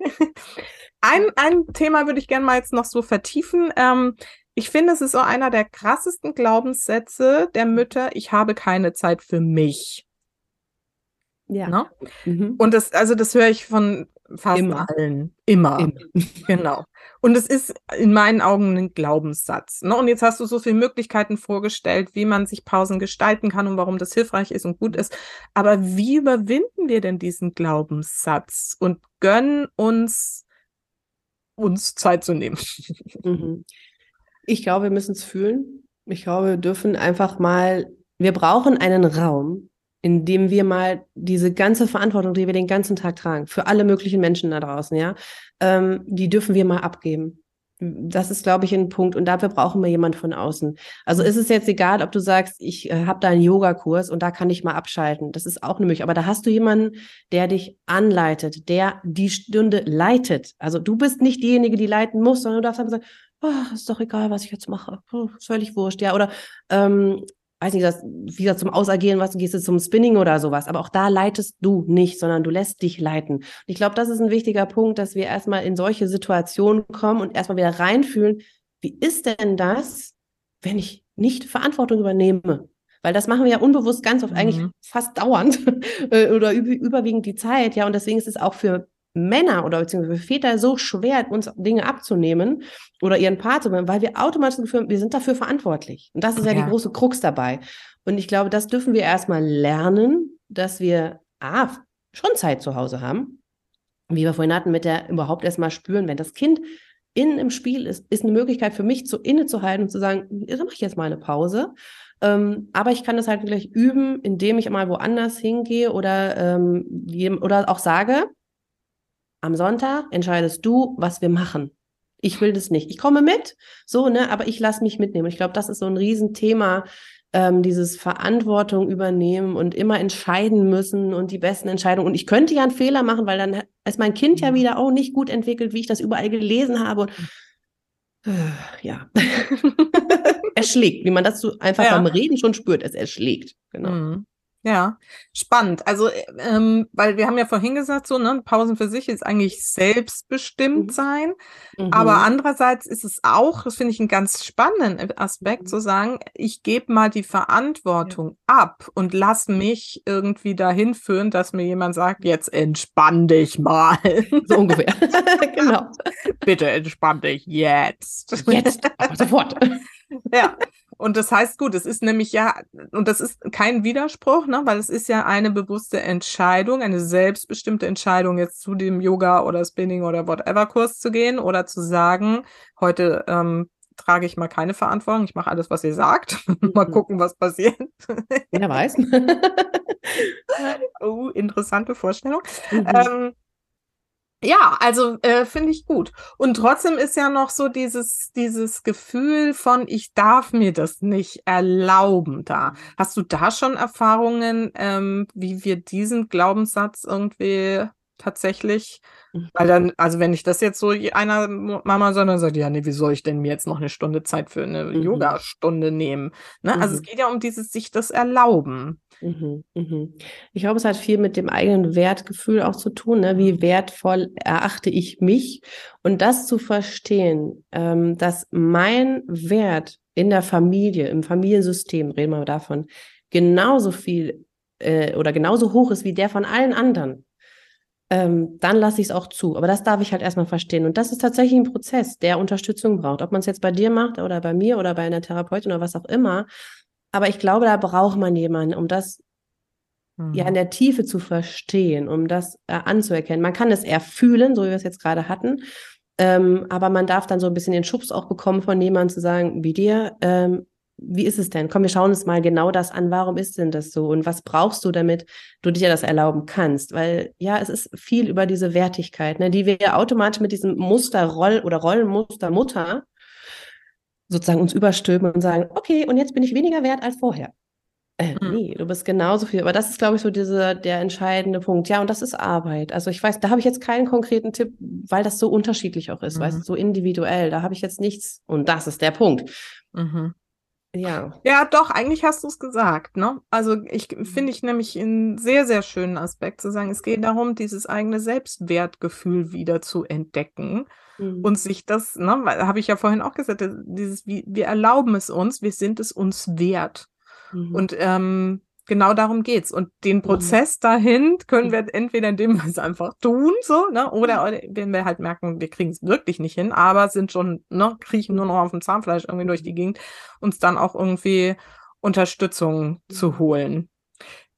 ein, ein Thema würde ich gerne mal jetzt noch so vertiefen. Ähm, ich finde, es ist auch einer der krassesten Glaubenssätze der Mütter. Ich habe keine Zeit für mich. Ja. Ne? Mhm. Und das, also das höre ich von fast Immer. allen. Immer. Immer. genau. Und es ist in meinen Augen ein Glaubenssatz. Ne? Und jetzt hast du so viele Möglichkeiten vorgestellt, wie man sich Pausen gestalten kann und warum das hilfreich ist und gut ist. Aber wie überwinden wir denn diesen Glaubenssatz und gönnen uns, uns Zeit zu nehmen? Mhm. Ich glaube, wir müssen es fühlen. Ich glaube, wir dürfen einfach mal, wir brauchen einen Raum, indem wir mal diese ganze Verantwortung, die wir den ganzen Tag tragen, für alle möglichen Menschen da draußen, ja, ähm, die dürfen wir mal abgeben. Das ist, glaube ich, ein Punkt. Und dafür brauchen wir jemand von außen. Also ist es jetzt egal, ob du sagst, ich äh, habe da einen Yogakurs und da kann ich mal abschalten. Das ist auch eine Möglichkeit. Aber da hast du jemanden, der dich anleitet, der die Stunde leitet. Also du bist nicht diejenige, die leiten muss, sondern du darfst einfach sagen, oh, ist doch egal, was ich jetzt mache. Oh, völlig wurscht. Ja, oder ähm, weiß nicht, das, wieder zum Ausagieren, was gehst du zum Spinning oder sowas. Aber auch da leitest du nicht, sondern du lässt dich leiten. Und ich glaube, das ist ein wichtiger Punkt, dass wir erstmal in solche Situationen kommen und erstmal wieder reinfühlen, wie ist denn das, wenn ich nicht Verantwortung übernehme? Weil das machen wir ja unbewusst ganz oft, mhm. eigentlich fast dauernd äh, oder überwiegend die Zeit, ja. Und deswegen ist es auch für Männer oder beziehungsweise Väter so schwer, uns Dinge abzunehmen oder ihren Part zu machen, weil wir automatisch gefühlt, wir sind dafür verantwortlich. Und das ist ja, ja die große Krux dabei. Und ich glaube, das dürfen wir erstmal lernen, dass wir A, schon Zeit zu Hause haben, wie wir vorhin hatten, mit der überhaupt erstmal spüren, wenn das Kind in im Spiel ist, ist eine Möglichkeit für mich, zu innezuhalten und zu sagen, da mache ich jetzt mal eine Pause. Ähm, aber ich kann das halt gleich üben, indem ich mal woanders hingehe oder, ähm, oder auch sage, am Sonntag entscheidest du, was wir machen. Ich will das nicht. Ich komme mit, so, ne, aber ich lasse mich mitnehmen. Ich glaube, das ist so ein Riesenthema, ähm, dieses Verantwortung übernehmen und immer entscheiden müssen und die besten Entscheidungen. Und ich könnte ja einen Fehler machen, weil dann ist mein Kind ja mhm. wieder auch nicht gut entwickelt, wie ich das überall gelesen habe. Und, äh, ja. erschlägt, wie man das so einfach ja. beim Reden schon spürt. Es erschlägt. Genau. Mhm. Ja, spannend. Also, ähm, weil wir haben ja vorhin gesagt, so, ne, Pausen für sich ist eigentlich selbstbestimmt mhm. sein. Mhm. Aber andererseits ist es auch, das finde ich einen ganz spannenden Aspekt, mhm. zu sagen, ich gebe mal die Verantwortung ja. ab und lass mich irgendwie dahin führen, dass mir jemand sagt, jetzt entspann dich mal. So ungefähr. genau. Bitte entspann dich jetzt. Jetzt, sofort. ja. Und das heißt, gut, es ist nämlich ja, und das ist kein Widerspruch, ne, weil es ist ja eine bewusste Entscheidung, eine selbstbestimmte Entscheidung, jetzt zu dem Yoga oder Spinning oder whatever Kurs zu gehen oder zu sagen, heute ähm, trage ich mal keine Verantwortung, ich mache alles, was ihr sagt. mal mhm. gucken, was passiert. Wer weiß. oh, interessante Vorstellung. Mhm. Ähm, ja, also äh, finde ich gut. Und trotzdem ist ja noch so dieses, dieses Gefühl von, ich darf mir das nicht erlauben da. Hast du da schon Erfahrungen, ähm, wie wir diesen Glaubenssatz irgendwie tatsächlich, mhm. weil dann, also wenn ich das jetzt so einer Mama sondern sagt, ja, nee, wie soll ich denn mir jetzt noch eine Stunde Zeit für eine mhm. Yoga-Stunde nehmen? Ne? Mhm. Also es mhm. geht ja um dieses sich das erlauben. Mhm. Ich glaube, es hat viel mit dem eigenen Wertgefühl auch zu tun. Ne? Wie wertvoll erachte ich mich? Und das zu verstehen, ähm, dass mein Wert in der Familie, im Familiensystem, reden wir davon, genauso viel äh, oder genauso hoch ist wie der von allen anderen, ähm, dann lasse ich es auch zu. Aber das darf ich halt erstmal verstehen. Und das ist tatsächlich ein Prozess, der Unterstützung braucht. Ob man es jetzt bei dir macht oder bei mir oder bei einer Therapeutin oder was auch immer. Aber ich glaube, da braucht man jemanden, um das mhm. ja in der Tiefe zu verstehen, um das äh, anzuerkennen. Man kann es eher fühlen, so wie wir es jetzt gerade hatten. Ähm, aber man darf dann so ein bisschen den Schubs auch bekommen von jemandem zu sagen, wie dir, ähm, wie ist es denn? Komm, wir schauen uns mal genau das an. Warum ist denn das so? Und was brauchst du, damit du dir das erlauben kannst? Weil ja, es ist viel über diese Wertigkeit, ne, die wir ja automatisch mit diesem Muster Roll oder Rollenmuster Mutter sozusagen uns überstülpen und sagen, okay, und jetzt bin ich weniger wert als vorher. Äh, mhm. Nee, du bist genauso viel. Aber das ist, glaube ich, so diese, der entscheidende Punkt. Ja, und das ist Arbeit. Also ich weiß, da habe ich jetzt keinen konkreten Tipp, weil das so unterschiedlich auch ist, mhm. weißt du, so individuell. Da habe ich jetzt nichts. Und das ist der Punkt. Mhm. Ja. Ja, doch, eigentlich hast du es gesagt, ne? Also ich mhm. finde ich nämlich einen sehr, sehr schönen Aspekt zu sagen, es geht darum, dieses eigene Selbstwertgefühl wieder zu entdecken mhm. und sich das, ne, habe ich ja vorhin auch gesagt, dieses, wir, wir erlauben es uns, wir sind es uns wert. Mhm. Und ähm, genau darum geht's. Und den mhm. Prozess dahin können wir entweder indem wir es einfach tun, so, ne, oder mhm. wenn wir halt merken, wir kriegen es wirklich nicht hin, aber sind schon, ne, kriechen nur noch auf dem Zahnfleisch irgendwie durch die Gegend, uns dann auch irgendwie Unterstützung zu holen.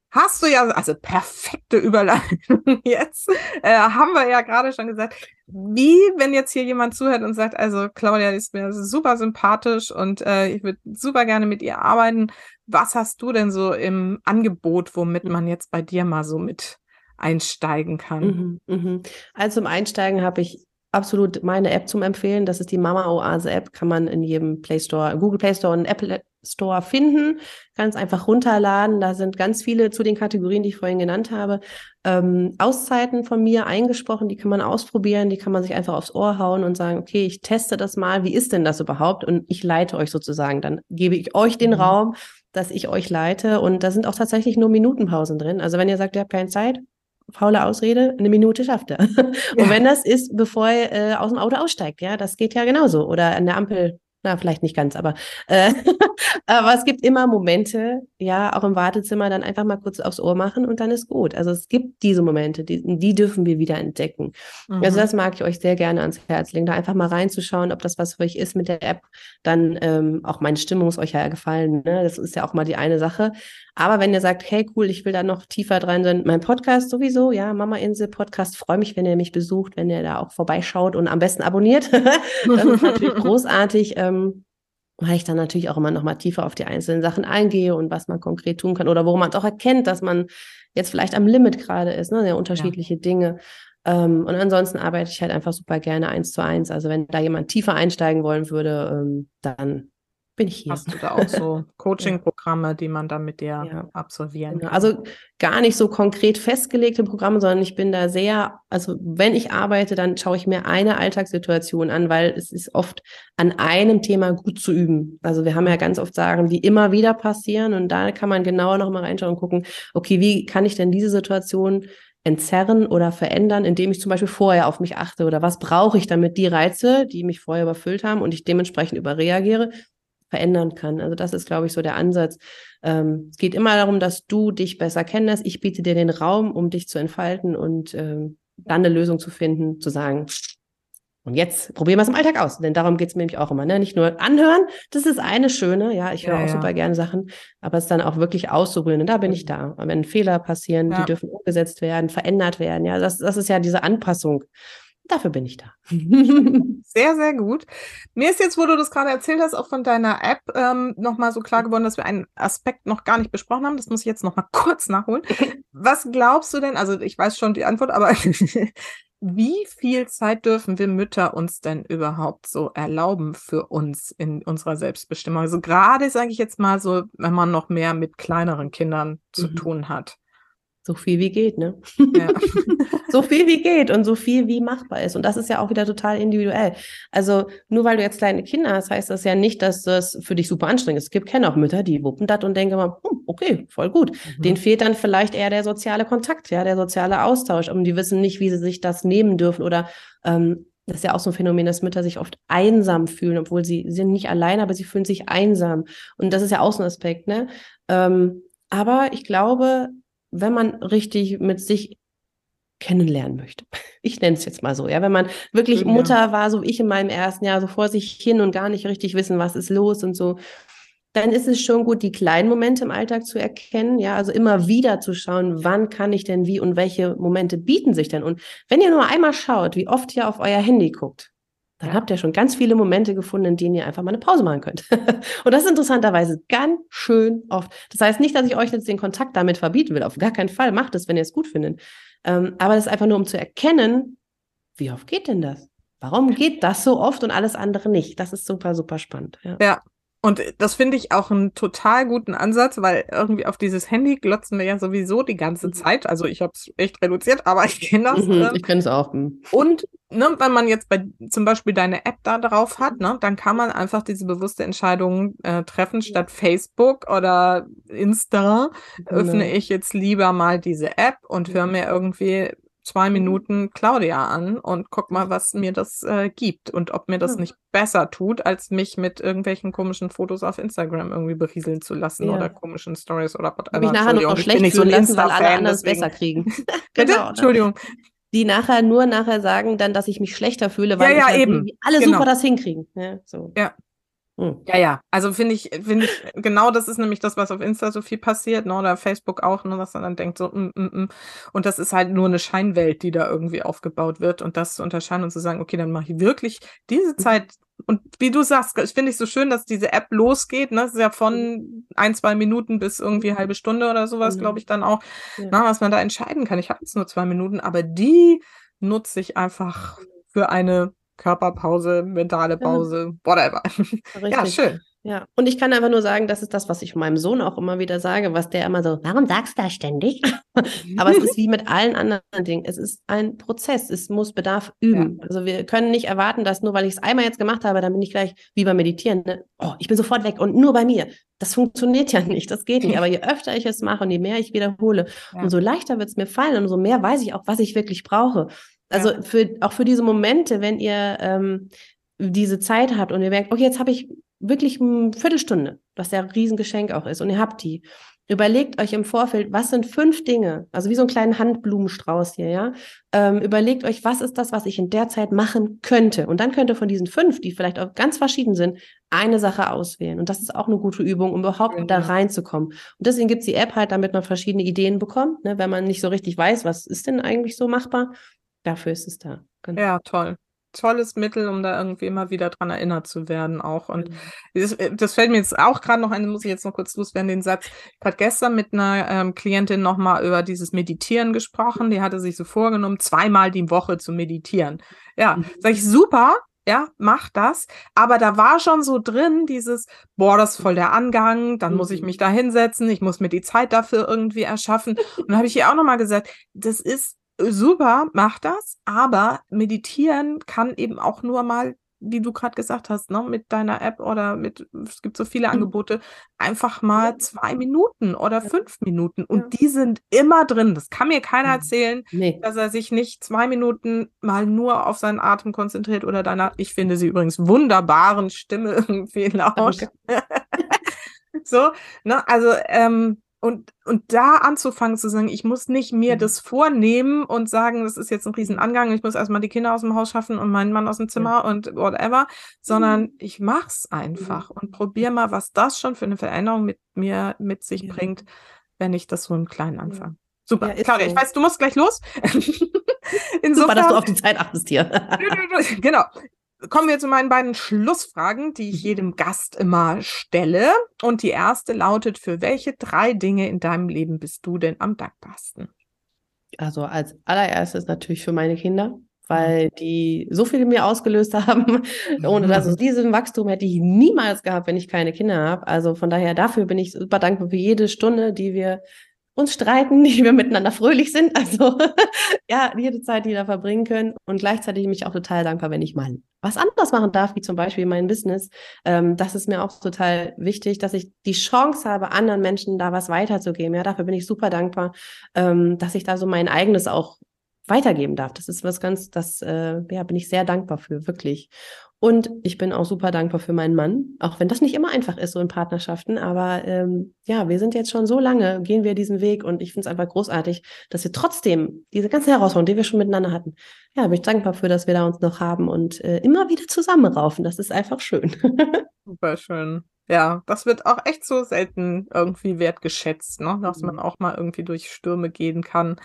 Hast du ja, also perfekte Überleitung jetzt, äh, haben wir ja gerade schon gesagt. Wie, wenn jetzt hier jemand zuhört und sagt, also Claudia ist mir super sympathisch und äh, ich würde super gerne mit ihr arbeiten. Was hast du denn so im Angebot, womit man jetzt bei dir mal so mit einsteigen kann? Mhm, mh. Also zum Einsteigen habe ich absolut meine App zum Empfehlen. Das ist die Mama Oase App. Kann man in jedem Play Store, Google Play Store und Apple Store finden. Ganz einfach runterladen. Da sind ganz viele zu den Kategorien, die ich vorhin genannt habe, ähm, Auszeiten von mir eingesprochen. Die kann man ausprobieren. Die kann man sich einfach aufs Ohr hauen und sagen, okay, ich teste das mal. Wie ist denn das überhaupt? Und ich leite euch sozusagen. Dann gebe ich euch den mhm. Raum, dass ich euch leite. Und da sind auch tatsächlich nur Minutenpausen drin. Also wenn ihr sagt, ihr habt keine Zeit, faule Ausrede, eine Minute schafft er. Ja. Und wenn das ist, bevor er äh, aus dem Auto aussteigt, ja, das geht ja genauso. Oder an der Ampel na, vielleicht nicht ganz, aber, äh, aber es gibt immer Momente, ja, auch im Wartezimmer dann einfach mal kurz aufs Ohr machen und dann ist gut. Also es gibt diese Momente, die, die dürfen wir wieder entdecken. Also mhm. Also das mag ich euch sehr gerne ans Herz legen, da einfach mal reinzuschauen, ob das was für euch ist mit der App. Dann ähm, auch meine Stimmung ist euch ja gefallen. Ne? Das ist ja auch mal die eine Sache. Aber wenn ihr sagt, hey cool, ich will da noch tiefer dran sein, mein Podcast sowieso, ja, Mama Insel Podcast, freue mich, wenn ihr mich besucht, wenn ihr da auch vorbeischaut und am besten abonniert. das ist natürlich großartig. Ähm, weil ich dann natürlich auch immer noch mal tiefer auf die einzelnen Sachen eingehe und was man konkret tun kann oder worum man auch erkennt, dass man jetzt vielleicht am Limit gerade ist, ne, sehr unterschiedliche ja. Dinge. Ähm, und ansonsten arbeite ich halt einfach super gerne eins zu eins. Also wenn da jemand tiefer einsteigen wollen würde, ähm, dann bin ich hier. Hast du da auch so Coaching-Programme, die man dann mit dir ja. absolvieren genau. kann? Also gar nicht so konkret festgelegte Programme, sondern ich bin da sehr, also wenn ich arbeite, dann schaue ich mir eine Alltagssituation an, weil es ist oft an einem Thema gut zu üben. Also wir haben ja ganz oft Sachen, die immer wieder passieren und da kann man genauer noch mal reinschauen und gucken, okay, wie kann ich denn diese Situation entzerren oder verändern, indem ich zum Beispiel vorher auf mich achte oder was brauche ich, damit die Reize, die mich vorher überfüllt haben und ich dementsprechend überreagiere, verändern kann. Also das ist, glaube ich, so der Ansatz. Ähm, es geht immer darum, dass du dich besser kennst. Ich biete dir den Raum, um dich zu entfalten und ähm, dann eine Lösung zu finden, zu sagen, und jetzt probieren wir es im Alltag aus, denn darum geht es mir nämlich auch immer. Ne? Nicht nur anhören, das ist eine schöne, ja, ich höre ja, auch ja. super gerne Sachen, aber es dann auch wirklich auszuprobieren. Und da bin ich da. Und wenn Fehler passieren, ja. die dürfen umgesetzt werden, verändert werden. Ja, das, das ist ja diese Anpassung. Dafür bin ich da. sehr, sehr gut. Mir ist jetzt, wo du das gerade erzählt hast, auch von deiner App ähm, nochmal so klar geworden, dass wir einen Aspekt noch gar nicht besprochen haben. Das muss ich jetzt nochmal kurz nachholen. Was glaubst du denn, also ich weiß schon die Antwort, aber wie viel Zeit dürfen wir Mütter uns denn überhaupt so erlauben für uns in unserer Selbstbestimmung? Also gerade, sage ich jetzt mal so, wenn man noch mehr mit kleineren Kindern zu mhm. tun hat. So viel wie geht, ne? Ja. so viel wie geht und so viel wie machbar ist. Und das ist ja auch wieder total individuell. Also nur weil du jetzt kleine Kinder hast, heißt das ja nicht, dass das für dich super anstrengend ist. Es gibt kenne auch Mütter, die wuppen das und denken mal, hm, okay, voll gut. Mhm. Denen fehlt dann vielleicht eher der soziale Kontakt, ja, der soziale Austausch. Und die wissen nicht, wie sie sich das nehmen dürfen oder ähm, das ist ja auch so ein Phänomen, dass Mütter sich oft einsam fühlen, obwohl sie, sie sind nicht allein, aber sie fühlen sich einsam. Und das ist ja auch so ein Aspekt, ne? Ähm, aber ich glaube, wenn man richtig mit sich kennenlernen möchte. Ich nenne es jetzt mal so, ja, wenn man wirklich ja. Mutter war, so wie ich in meinem ersten Jahr, so vor sich hin und gar nicht richtig wissen, was ist los und so, dann ist es schon gut, die kleinen Momente im Alltag zu erkennen, ja, also immer wieder zu schauen, wann kann ich denn wie und welche Momente bieten sich denn? Und wenn ihr nur einmal schaut, wie oft ihr auf euer Handy guckt, dann habt ihr schon ganz viele Momente gefunden, in denen ihr einfach mal eine Pause machen könnt. und das ist interessanterweise ganz schön oft. Das heißt nicht, dass ich euch jetzt den Kontakt damit verbieten will. Auf gar keinen Fall. Macht es, wenn ihr es gut findet. Ähm, aber das ist einfach nur, um zu erkennen, wie oft geht denn das? Warum geht das so oft und alles andere nicht? Das ist super, super spannend. Ja, ja und das finde ich auch einen total guten Ansatz, weil irgendwie auf dieses Handy glotzen wir ja sowieso die ganze mhm. Zeit. Also ich habe es echt reduziert, aber ich kenne das. Mhm, ich kenne es auch. Mhm. Und ne, wenn man jetzt bei zum Beispiel deine App da drauf hat, ne, dann kann man einfach diese bewusste Entscheidung äh, treffen, statt Facebook oder Insta genau. öffne ich jetzt lieber mal diese App und höre mir irgendwie zwei Minuten Claudia an und guck mal, was mir das äh, gibt und ob mir das ja. nicht besser tut, als mich mit irgendwelchen komischen Fotos auf Instagram irgendwie berieseln zu lassen ja. oder komischen Stories oder whatever. Mich nachher noch schlecht fühlen so lassen, weil alle anderen es besser kriegen. Bitte? genau, Entschuldigung die nachher nur nachher sagen dann, dass ich mich schlechter fühle, weil ja, ja, halt eben. alle genau. super das hinkriegen. Ja, so. ja. Hm. Ja, ja. Also finde ich, finde ich, genau das ist nämlich das, was auf Insta so viel passiert, ne, oder Facebook auch, ne, dass man dann denkt, so, mm, mm, mm. und das ist halt nur eine Scheinwelt, die da irgendwie aufgebaut wird und das zu unterscheiden und zu sagen, okay, dann mache ich wirklich diese mhm. Zeit und wie du sagst, ich finde ich so schön, dass diese App losgeht, ne, das ist ja von mhm. ein, zwei Minuten bis irgendwie halbe Stunde oder sowas, mhm. glaube ich, dann auch, ja. na, ne, was man da entscheiden kann. Ich habe jetzt nur zwei Minuten, aber die nutze ich einfach für eine Körperpause, mentale Pause, ja. whatever. Richtig. Ja, schön. Ja, und ich kann einfach nur sagen, das ist das, was ich meinem Sohn auch immer wieder sage, was der immer so, warum sagst du das ständig? Aber es ist wie mit allen anderen Dingen. Es ist ein Prozess. Es muss Bedarf üben. Ja. Also wir können nicht erwarten, dass nur weil ich es einmal jetzt gemacht habe, dann bin ich gleich wie beim Meditieren. Ne? Oh, ich bin sofort weg und nur bei mir. Das funktioniert ja nicht. Das geht nicht. Aber je öfter ich es mache und je mehr ich wiederhole, ja. umso leichter wird es mir fallen und umso mehr weiß ich auch, was ich wirklich brauche. Also ja. für, auch für diese Momente, wenn ihr ähm, diese Zeit habt und ihr merkt, okay, jetzt habe ich wirklich eine Viertelstunde, was ja ein Riesengeschenk auch ist, und ihr habt die. Überlegt euch im Vorfeld, was sind fünf Dinge, also wie so einen kleinen Handblumenstrauß hier, ja. Ähm, überlegt euch, was ist das, was ich in der Zeit machen könnte. Und dann könnt ihr von diesen fünf, die vielleicht auch ganz verschieden sind, eine Sache auswählen. Und das ist auch eine gute Übung, um überhaupt ja. da reinzukommen. Und deswegen gibt's die App halt, damit man verschiedene Ideen bekommt, ne, wenn man nicht so richtig weiß, was ist denn eigentlich so machbar. Dafür ist es da. Genau. Ja, toll tolles Mittel, um da irgendwie immer wieder dran erinnert zu werden auch. Und mhm. das, äh, das, fällt mir jetzt auch gerade noch ein, muss ich jetzt noch kurz loswerden, den Satz. Ich habe gestern mit einer ähm, Klientin nochmal über dieses Meditieren gesprochen. Die hatte sich so vorgenommen, zweimal die Woche zu meditieren. Ja, mhm. sag ich, super, ja, mach das. Aber da war schon so drin dieses, boah, das ist voll der Angang, dann mhm. muss ich mhm. mich da hinsetzen, ich muss mir die Zeit dafür irgendwie erschaffen. Und dann habe ich ihr auch nochmal gesagt, das ist super, mach das, aber meditieren kann eben auch nur mal, wie du gerade gesagt hast, ne, mit deiner App oder mit, es gibt so viele mhm. Angebote, einfach mal zwei Minuten oder fünf Minuten und ja. die sind immer drin. Das kann mir keiner mhm. erzählen, nee. dass er sich nicht zwei Minuten mal nur auf seinen Atem konzentriert oder deiner, ich finde sie übrigens wunderbaren Stimme irgendwie lauscht. so, ne, also, ähm, und, und da anzufangen zu sagen, ich muss nicht mir mhm. das vornehmen und sagen, das ist jetzt ein Riesenangang, ich muss erstmal die Kinder aus dem Haus schaffen und meinen Mann aus dem Zimmer ja. und whatever, sondern mhm. ich mach's einfach mhm. und probiere mal, was das schon für eine Veränderung mit mir mit sich ja. bringt, wenn ich das so im Kleinen anfange. Super. Ja, Claudia, so. ich weiß, du musst gleich los. Insofern, Super, dass du auf die Zeit achtest hier. genau kommen wir zu meinen beiden Schlussfragen, die ich mhm. jedem Gast immer stelle. Und die erste lautet, für welche drei Dinge in deinem Leben bist du denn am dankbarsten? Also als allererstes natürlich für meine Kinder, weil die so viel in mir ausgelöst haben. Ohne dass es diesen Wachstum hätte ich niemals gehabt, wenn ich keine Kinder habe. Also von daher dafür bin ich super dankbar für jede Stunde, die wir uns streiten, die wir miteinander fröhlich sind. Also ja, jede Zeit, die wir da verbringen können. Und gleichzeitig bin ich auch total dankbar, wenn ich mal was anderes machen darf, wie zum Beispiel mein Business. Ähm, das ist mir auch total wichtig, dass ich die Chance habe, anderen Menschen da was weiterzugeben. Ja, dafür bin ich super dankbar, ähm, dass ich da so mein eigenes auch weitergeben darf. Das ist was ganz, das äh, ja, bin ich sehr dankbar für, wirklich. Und ich bin auch super dankbar für meinen Mann, auch wenn das nicht immer einfach ist, so in Partnerschaften. Aber ähm, ja, wir sind jetzt schon so lange, gehen wir diesen Weg und ich finde es einfach großartig, dass wir trotzdem diese ganzen Herausforderungen, die wir schon miteinander hatten, ja, bin ich dankbar für, dass wir da uns noch haben und äh, immer wieder zusammenraufen. Das ist einfach schön. Super schön. Ja, das wird auch echt so selten irgendwie wertgeschätzt, ne? dass mhm. man auch mal irgendwie durch Stürme gehen kann.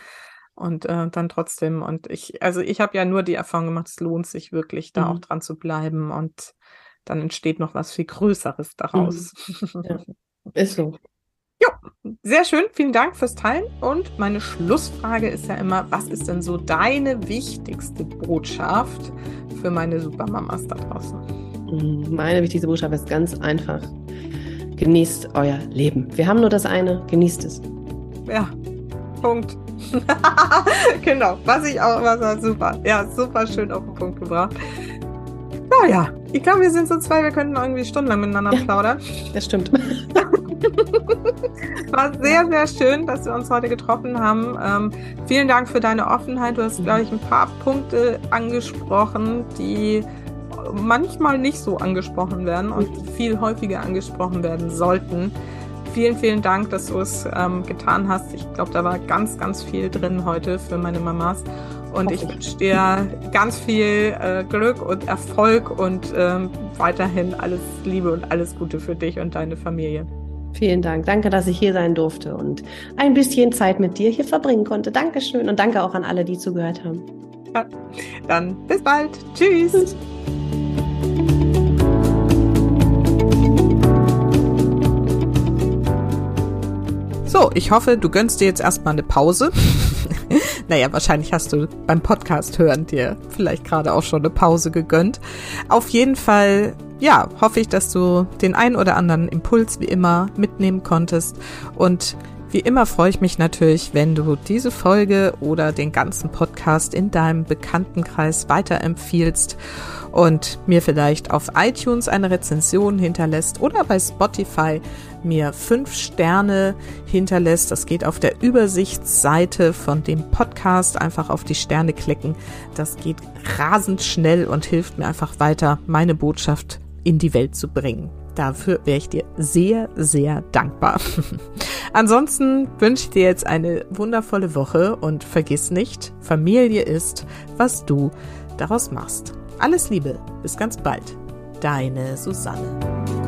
Und äh, dann trotzdem, und ich, also ich habe ja nur die Erfahrung gemacht, es lohnt sich wirklich, da mhm. auch dran zu bleiben und dann entsteht noch was viel Größeres daraus. Mhm. Ja. Ist so. Ja, sehr schön. Vielen Dank fürs Teilen. Und meine Schlussfrage ist ja immer, was ist denn so deine wichtigste Botschaft für meine Supermamas da draußen? Mhm, meine wichtigste Botschaft ist ganz einfach. Genießt euer Leben. Wir haben nur das eine, genießt es. Ja, Punkt. genau, was ich auch immer sage, super. Ja, super schön auf den Punkt gebracht. Naja, Ich glaube, wir sind so zwei, wir könnten irgendwie stundenlang miteinander ja, plaudern. Das stimmt. War sehr, sehr schön, dass wir uns heute getroffen haben. Ähm, vielen Dank für deine Offenheit. Du hast, glaube ich, ein paar Punkte angesprochen, die manchmal nicht so angesprochen werden und viel häufiger angesprochen werden sollten. Vielen, vielen Dank, dass du es ähm, getan hast. Ich glaube, da war ganz, ganz viel drin heute für meine Mamas. Und ich wünsche dir ganz viel äh, Glück und Erfolg und ähm, weiterhin alles Liebe und alles Gute für dich und deine Familie. Vielen Dank. Danke, dass ich hier sein durfte und ein bisschen Zeit mit dir hier verbringen konnte. Dankeschön und danke auch an alle, die zugehört haben. Ja, dann bis bald. Tschüss. Tschüss. So, ich hoffe, du gönnst dir jetzt erstmal eine Pause. naja, wahrscheinlich hast du beim Podcast hören dir vielleicht gerade auch schon eine Pause gegönnt. Auf jeden Fall, ja, hoffe ich, dass du den ein oder anderen Impuls wie immer mitnehmen konntest und wie immer freue ich mich natürlich, wenn du diese Folge oder den ganzen Podcast in deinem Bekanntenkreis weiterempfiehlst und mir vielleicht auf iTunes eine Rezension hinterlässt oder bei Spotify mir fünf Sterne hinterlässt. Das geht auf der Übersichtsseite von dem Podcast. Einfach auf die Sterne klicken. Das geht rasend schnell und hilft mir einfach weiter, meine Botschaft in die Welt zu bringen. Dafür wäre ich dir sehr, sehr dankbar. Ansonsten wünsche ich dir jetzt eine wundervolle Woche und vergiss nicht, Familie ist, was du daraus machst. Alles Liebe, bis ganz bald. Deine Susanne.